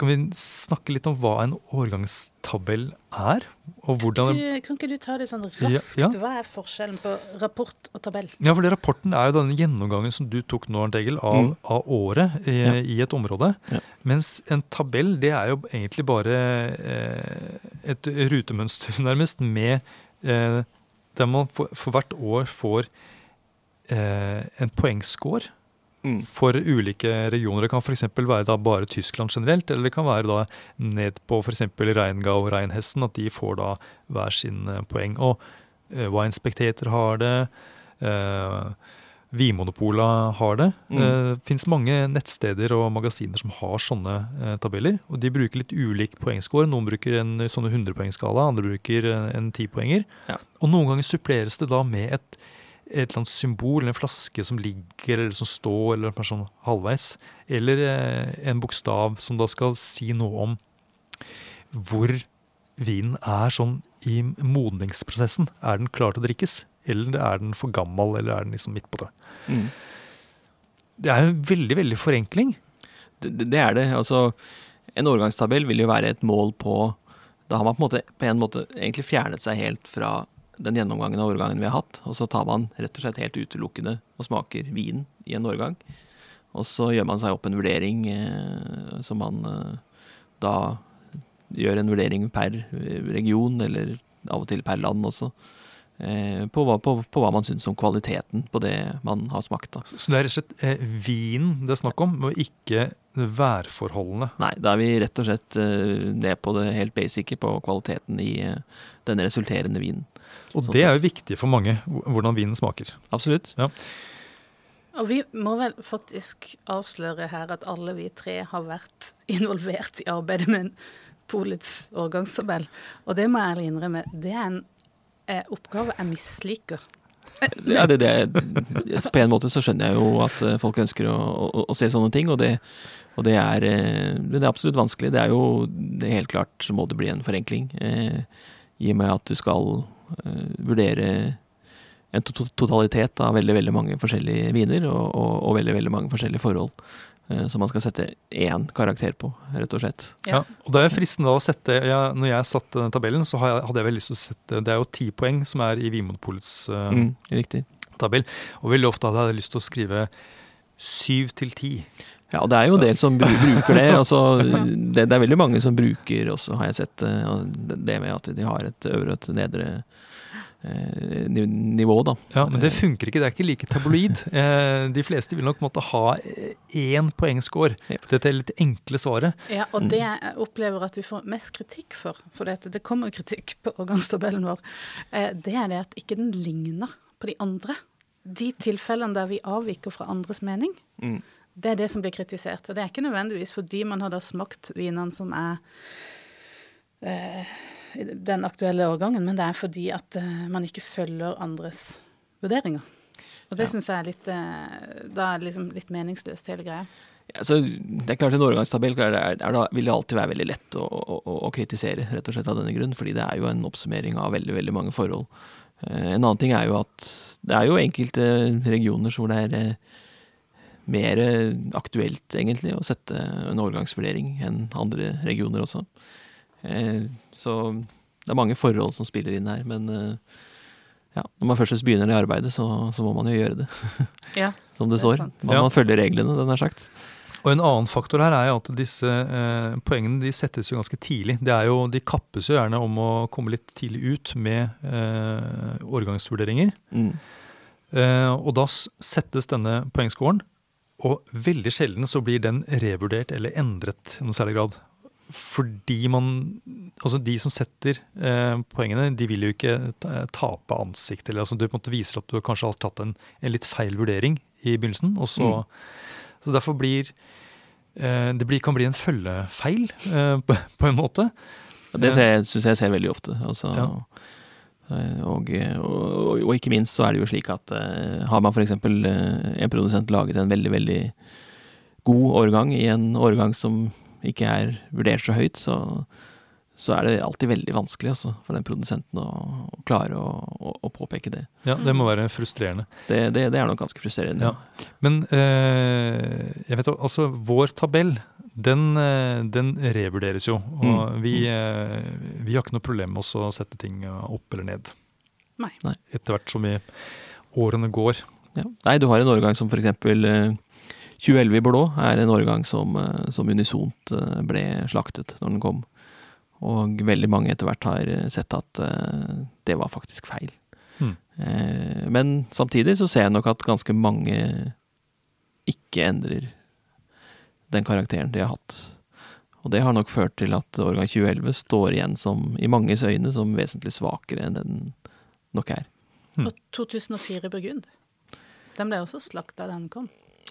Kan vi snakke litt om hva en årgangstabell er? Og hvordan Du, kan ikke du ta det sånn raskt? Ja, ja. Hva er forskjellen på rapport og tabell? Ja, for det Rapporten er jo denne gjennomgangen som du tok nå, Arnt Egil, av, Mm. av året i, Ja. i et område. Ja. Mens en tabell det er jo egentlig bare eh, et rutemønster, nærmest, med eh, der man for, for hvert år får eh, en poengscore Mm. for ulike regioner. Det kan f.eks. være da bare Tyskland generelt, eller det kan være da ned på f.eks. Reingau og Reinhessen, at de får da hver sin eh, poeng. Og eh, Wine Spectator har det. Eh, Vinmonopolet har det. Mm. Eh, Det fins mange nettsteder og magasiner som har sånne eh, tabeller. Og de bruker litt ulik poengscore. Noen bruker en sånn 100-poengsskala, andre bruker eh, en 10-poenger. Ja. Og noen ganger suppleres det da med et, et eller annet symbol, en flaske som ligger, eller som står, eller bare sånn halvveis. Eller eh, en bokstav som da skal si noe om hvor vinen er sånn i modningsprosessen. Er den klar til å drikkes, eller er den for gammel, eller er den liksom midt på det? Mm. Det er en veldig, veldig forenkling. Det, det er det. Altså, en årgangstabell vil jo være et mål på Da har man på en måte, på en måte egentlig fjernet seg helt fra den gjennomgangen av årgangen vi har hatt. Og så tar man rett og slett helt utelukkende og smaker vin i en årgang. Og så gjør man seg opp en vurdering eh, som man eh, da gjør en vurdering per region, eller av og til per land også. Eh, på, hva, på, på hva man syns om kvaliteten på det man har smakt. da. Så det er rett og slett eh, vinen det er snakk om, og ikke værforholdene. Nei, da er vi rett og slett eh, ned på det helt basice på kvaliteten i eh, den resulterende vinen. Og Sånn det er jo viktig for mange, hvordan vinen smaker. Absolutt. Og vi må vel faktisk avsløre her at alle vi tre har vært involvert i arbeidet med en Polets årgangstabell. Og det må jeg ærlig innrømme, det er en eh, oppgave jeg misliker. Ja, det, det, på en måte så skjønner jeg jo at eh, folk ønsker å, å, å se sånne ting, og det, og det, er, eh, det er absolutt vanskelig. Det er jo helt klart må det bli en forenkling, eh, i og med at du skal eh, vurdere en totalitet av veldig veldig mange forskjellige viner, og, og, og veldig veldig mange forskjellige forhold. Eh, Som man skal sette én karakter på, rett og slett. Ja. Og det er fristende da å sette, ja, Når jeg satte den tabellen, så hadde jeg vel lyst til å sette Det er jo ti poeng som er i Vinmonopolets uh, Mm, riktig. tabell. Og veldig ofte hadde jeg lyst til å skrive syv til ti. Ja, og det er jo en del som bruker det. Altså, det. Det er veldig mange som bruker også, har jeg sett, eh, det med at de har et øvre og et nedre nivå, da. Ja, Men det funker ikke. Det er ikke like tabloid. Eh, de fleste vil nok måtte ha eh, én poengscore. Dette er litt enkle svaret. Ja, og det jeg opplever at vi får mest kritikk for, for det, det kommer kritikk på årgangstabellen vår, eh, det er det at ikke den ligner på de andre. De tilfellene der vi avviker fra andres mening, Mm. det er det som blir kritisert. Og det er ikke nødvendigvis fordi man har da smakt vinene som er eh, den aktuelle årgangen, men det er fordi at eh, man ikke følger andres vurderinger. Og det Ja. synes jeg er litt eh, Da er det liksom litt meningsløst, hele greia. Altså, det er klart En årgangstabell er, er, er vil det alltid være veldig lett å, å, å, kritisere, rett og slett av denne grunn. Fordi det er jo en oppsummering av veldig veldig mange forhold. Eh, en annen ting er jo at det er jo enkelte regioner hvor det er mer aktuelt, egentlig, å sette en årgangsvurdering enn andre regioner også. Eh, så det er mange forhold som spiller inn her. Men eh, ja, når man først begynner det arbeidet, så, så må man jo gjøre det, Ja. som det, Det står. Man, Ja. må følger reglene, den er sagt. Og En annen faktor her er jo at disse eh, poengene de settes jo ganske tidlig. Det er jo, De kappes jo gjerne om å komme litt tidlig ut med eh, årgangsvurderinger. Mm. Eh, og da settes denne poengscoren, og veldig sjelden så blir den revurdert eller endret i noen særlig grad. Fordi man Altså de som setter eh, poengene, de vil jo ikke tape ansikt. Eller altså du på en måte viser at du kanskje har tatt en, en litt feil vurdering i begynnelsen. og så, så derfor blir eh, det blir, kan bli en følgefeil eh, på, på en måte. Det syns jeg ser veldig ofte. Altså, Ja. og, og, og, og ikke minst så er det jo slik at eh, har man f.eks. En produsent laget en veldig, veldig god årgang i en årgang som ikke er vurdert så høyt, så, så er det alltid veldig vanskelig altså, for den produsenten å, å klare å, å, å, påpeke det. Ja, det må være frustrerende. Det, det, det er nok ganske frustrerende. Ja. Men eh, jeg vet altså, vår tabell den, eh, den revurderes jo. Og mm. vi, eh, vi, har ikke noe problem med å sette ting opp eller ned. Nei. Etter hvert som vi, årene går. Ja. Nei, du har en årgang som f.eks. 2011 i Blå er en årgang som, som unisont ble slaktet når den kom. Og veldig mange etter hvert har sett at det var faktisk feil. Mm. Men samtidig så ser jeg nok at ganske mange ikke endrer den karakteren de har hatt. Og det har nok ført til at årgang 2011 står igjen som, i manges øyne som vesentlig svakere enn den nok er. Mm. Og 2004 Burgund, den ble også slakta da den kom?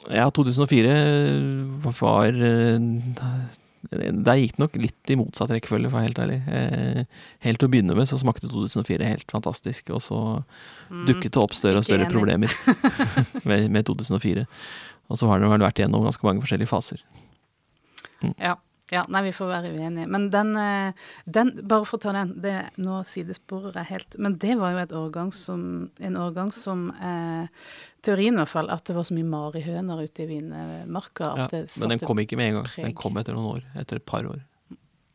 Ja, 2004 var Der gikk det nok litt i motsatt rekkefølge, for å være helt ærlig. Eh, helt til å begynne med så smakte 2004 helt fantastisk, og så mm. dukket det opp større og større problemer med, med 2004. Og så har den vel vært gjennom ganske mange forskjellige faser. Mm. Ja. Ja. Nei, vi får være uenige. Men den, eh, den Bare for å ta den, det, nå sidesporer jeg helt. Men det var jo et årgang som, en årgang som eh, Teorien i hvert fall, at det var så mye marihøner ute i vinmarka. Ja, men den kom ikke med en gang. Preg. Den kom etter noen år. Etter et par år.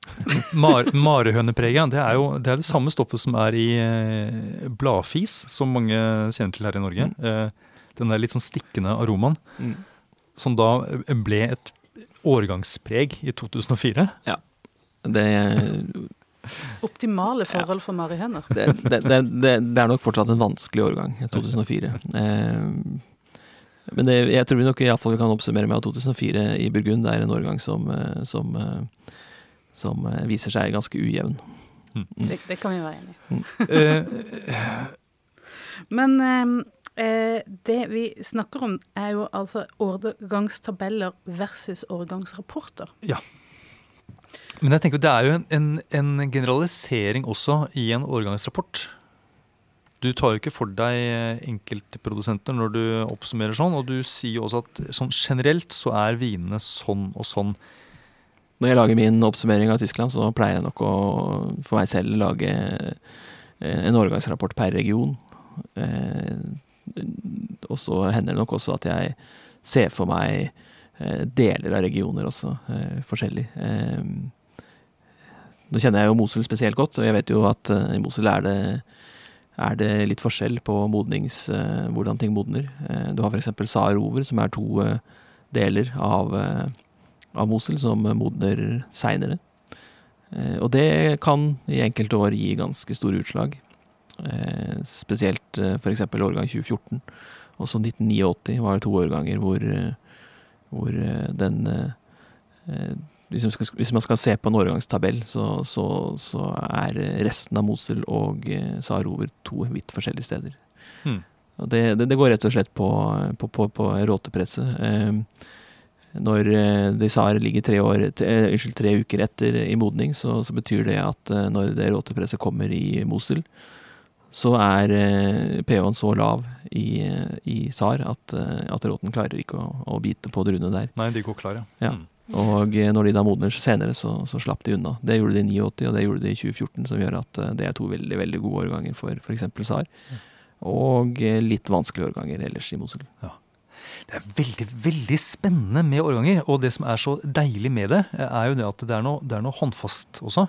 Mar Marihønepreget det er jo det, er det samme stoffet som er i eh, bladfis, som mange kjenner til her i Norge. Mm. Eh, den der litt sånn stikkende aromaen, mm. som da ble et årgangspreg i 2004. Ja. Det Optimale forhold for marihøner. Det, det, det, det, er nok fortsatt en vanskelig årgang, 2004. Eh, men jeg tror vi nok iallfall vi kan oppsummere med at 2004 i Burgund er en årgang som, eh, som, eh, som eh, viser seg ganske ujevn. Mm. Det, kan vi være enig i. Mm. Men Eh, det vi snakker om, er jo altså årgangstabeller versus årgangsrapporter. Ja. Men jeg tenker det er jo en, en, en generalisering også i en årgangsrapport. Du tar jo ikke for deg enkeltprodusenter når du oppsummerer sånn, og du sier jo også at sånn generelt så er vinene sånn og sånn. Når jeg lager min oppsummering av Tyskland, så pleier jeg nok å for meg selv lage en årgangsrapport per region. Og så hender det nok også at jeg ser for meg eh, deler av regioner også, eh, forskjellig. Eh, nå kjenner jeg jo Mosul spesielt godt, og jeg vet jo at i Mosul er det, er det litt forskjell på modnings, hvordan ting modner. Du har f.eks. Sarover, Over, som er to deler av, av Mosul som modner seinere. Og det kan i enkelte år gi ganske store utslag. Eh, spesielt eh, f.eks. årgang 2014. Også 1989 var det to årganger hvor, eh, hvor den hvis man, skal, hvis man, skal, se på en årgangstabell, så, så, så, er resten av Mosul og Sarover to vidt forskjellige steder. Hmm. Det, det, det, går rett og slett på, på, på, på råtepresset. Eh, når de Sahar ligger tre, år, unnskyld, tre uker etter i modning, så, så, betyr det at når det råtepresset kommer i Mosul, så er eh, pH-en så lav i, eh, i SAR at, eh, at råten klarer ikke å, å, bite på druene der. Nei, de går klar, ja. ja. Mm. Og når de da modner senere, så, så, slapp de unna. Det gjorde de i 89, og det gjorde de i 2014, som gjør at det er to veldig veldig gode årganger for f.eks. SAR. Og litt vanskelige årganger ellers i Mosul. Ja. Det er veldig veldig spennende med årganger. Og det som er så deilig med det, er jo det at det er noe, det er noe håndfast også.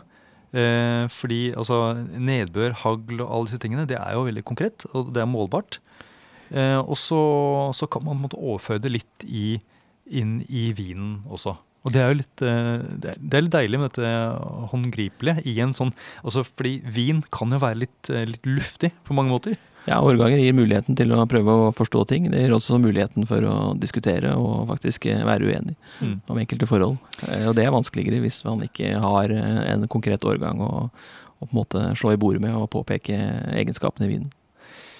Eh, fordi altså, nedbør, hagl og alle disse tingene, det er jo veldig konkret, og det er målbart. Eh, og så, så, kan man måtte overføre det litt i, inn i vinen også. Og det er jo litt, eh, det er litt deilig med dette håndgripelige i en sånn altså Fordi vin kan jo være litt, eh, litt luftig på mange måter. Ja, årganger gir muligheten til å prøve å forstå ting. Det gir også muligheten for å diskutere og faktisk være uenig mm. om enkelte forhold. Eh, og det er vanskeligere hvis man ikke har eh, en konkret årgang å, på en måte slå i bordet med og påpeke egenskapene i vinen.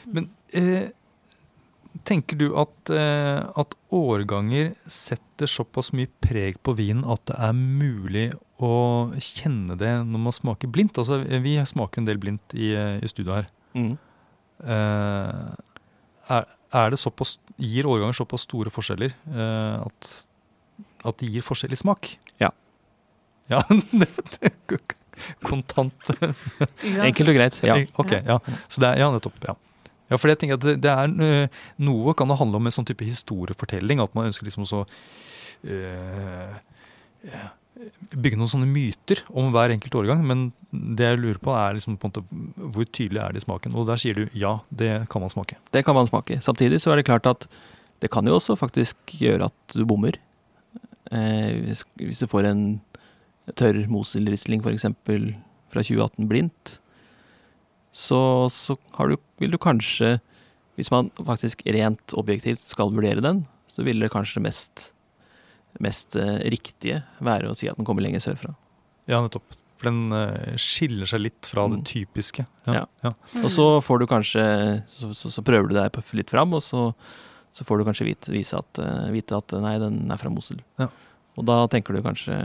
Men eh, tenker du at, eh, at, årganger setter såpass mye preg på vinen at det er mulig å kjenne det når man smaker blindt? Altså, vi smaker en del blindt i, i studioet her. Mm. Eh, er, er, det såpass, gir årganger såpass store forskjeller eh, at, at de gir forskjellig smak? Ja. Ja, kontant Enkelt og greit, ja. Ok, ja. Så det er, ja, nettopp. Ja. ja, for jeg tenker at det, det er øh, Noe kan det handle om en sånn type historiefortelling. At man ønsker liksom også øh, ja, bygge noen sånne myter om hver enkelt årgang. Men det jeg lurer på, er liksom på måte hvor tydelig er det i smaken. Og der sier du ja, det kan man smake. Det kan man smake. Samtidig så er det klart at det kan jo også faktisk gjøre at du bommer. Eh, hvis, hvis du får en tørr Moselrisling f.eks. fra 2018 blindt, så, så du, vil du kanskje, hvis man faktisk rent objektivt skal vurdere den, så vil det kanskje mest, mest eh, riktige være å si at den kommer lenger sørfra. Ja, nettopp. For den eh, skiller seg litt fra det Mm. typiske. Ja. ja. Og så får du kanskje Så, så, så prøver du deg litt fram, og så, så får du kanskje vite, vise at, eh, vite at nei, den er fra Mosel. Ja. Og da tenker du kanskje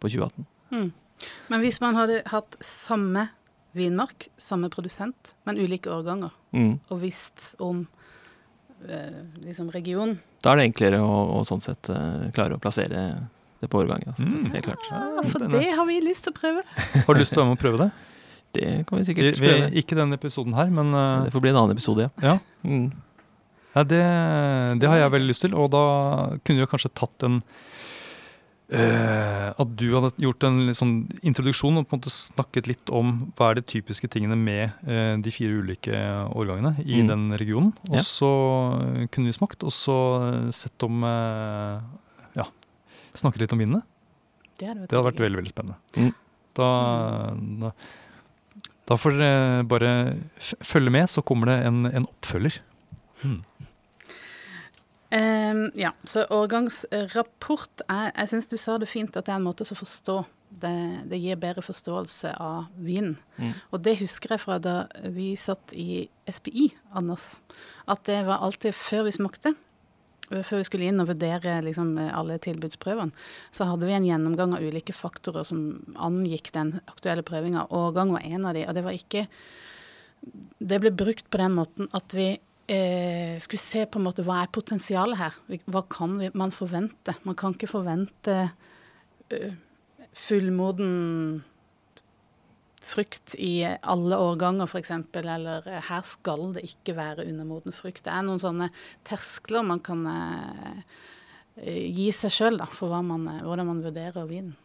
på 2018. Mm. Men hvis man hadde hatt samme vinmark, samme produsent, men ulike årganger, Mm. og visst om liksom region Da er det enklere å, å sånn sett eh, klare å plassere det på årgangen. Sett, Mm. helt klart. ja, Ah, For det har vi lyst til å prøve. Har du lyst til å være med og prøve det? Det kan vi Vi, sikkert vi, prøve. ikke denne episoden her, men uh, Det får bli en annen episode, ja. ja. Mm. ja det, det har jeg veldig lyst til, og da kunne vi kanskje tatt en eh, At du hadde gjort en sånn introduksjon og på en måte snakket litt om hva er de typiske tingene med uh, de fire ulike årgangene i Mm. den regionen. Og Ja. så kunne vi smakt, og så sett om uh, Ja, snakket litt om vinene. Det Det hadde vært veldig, veldig spennende. Mm. Da, da, da får dere bare f følge med, så kommer det en, en oppfølger. Mm. Ehm, ja, så årgangsrapport er, Jeg syns du sa det fint, at det er en måte å forstå. Det, det gir bedre forståelse av vin. Mm. Og det husker jeg fra da vi satt i SPI, Anders. At det var alltid før vi smakte. Før vi skulle inn og vurdere liksom, alle tilbudsprøvene, så hadde vi en gjennomgang av ulike faktorer som angikk den aktuelle prøvinga. Årgang var en av de, og det var ikke Det ble brukt på den måten at vi eh, skulle se på en måte hva er potensialet her. Hva kan vi, man forvente? Man kan ikke forvente eh, fullmoden frukt i alle årganger, f.eks. Eller eh, her skal det ikke være undermoden frukt. Det er noen sånne terskler man kan eh, eh, gi seg sjøl for man, eh, hvordan man vurderer vinen.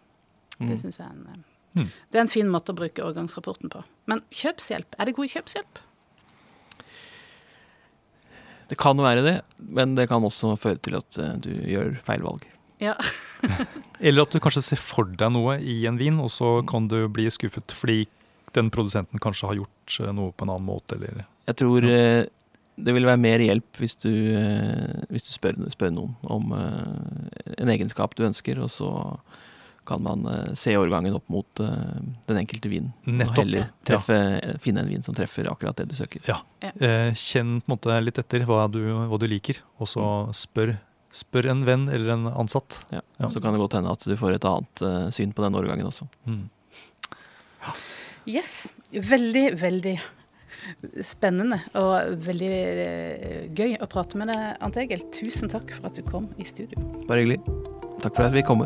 Det Mm. syns jeg er en, Mm. det er en fin måte å bruke årgangsrapporten på. Men kjøpshjelp, er det god kjøpshjelp? Det kan være det, men det kan også føre til at eh, du gjør feil valg. Ja. Eller at du kanskje ser for deg noe i en vin, og så kan du bli skuffet fordi den produsenten kanskje har gjort eh, noe på en annen måte, eller Jeg tror ja. det vil være mer hjelp hvis du, eh, hvis du spør, spør noen om eh, en egenskap du ønsker, og så kan man eh, se årgangen opp mot eh, den enkelte vinen. Nettopp, Og heller ja. finne en vin som treffer akkurat det du søker. eh, Kjenn på en måte litt etter hva du, hva du liker, og så spør, spør en venn eller en ansatt. Ja. Ja. Så kan det godt hende at du får et annet syn på den årgangen også. Mm. Yes. Veldig, veldig spennende og veldig gøy å prate med deg, Ant Egil. Tusen takk for at du kom i studio. Bare hyggelig. Takk for at vi kom.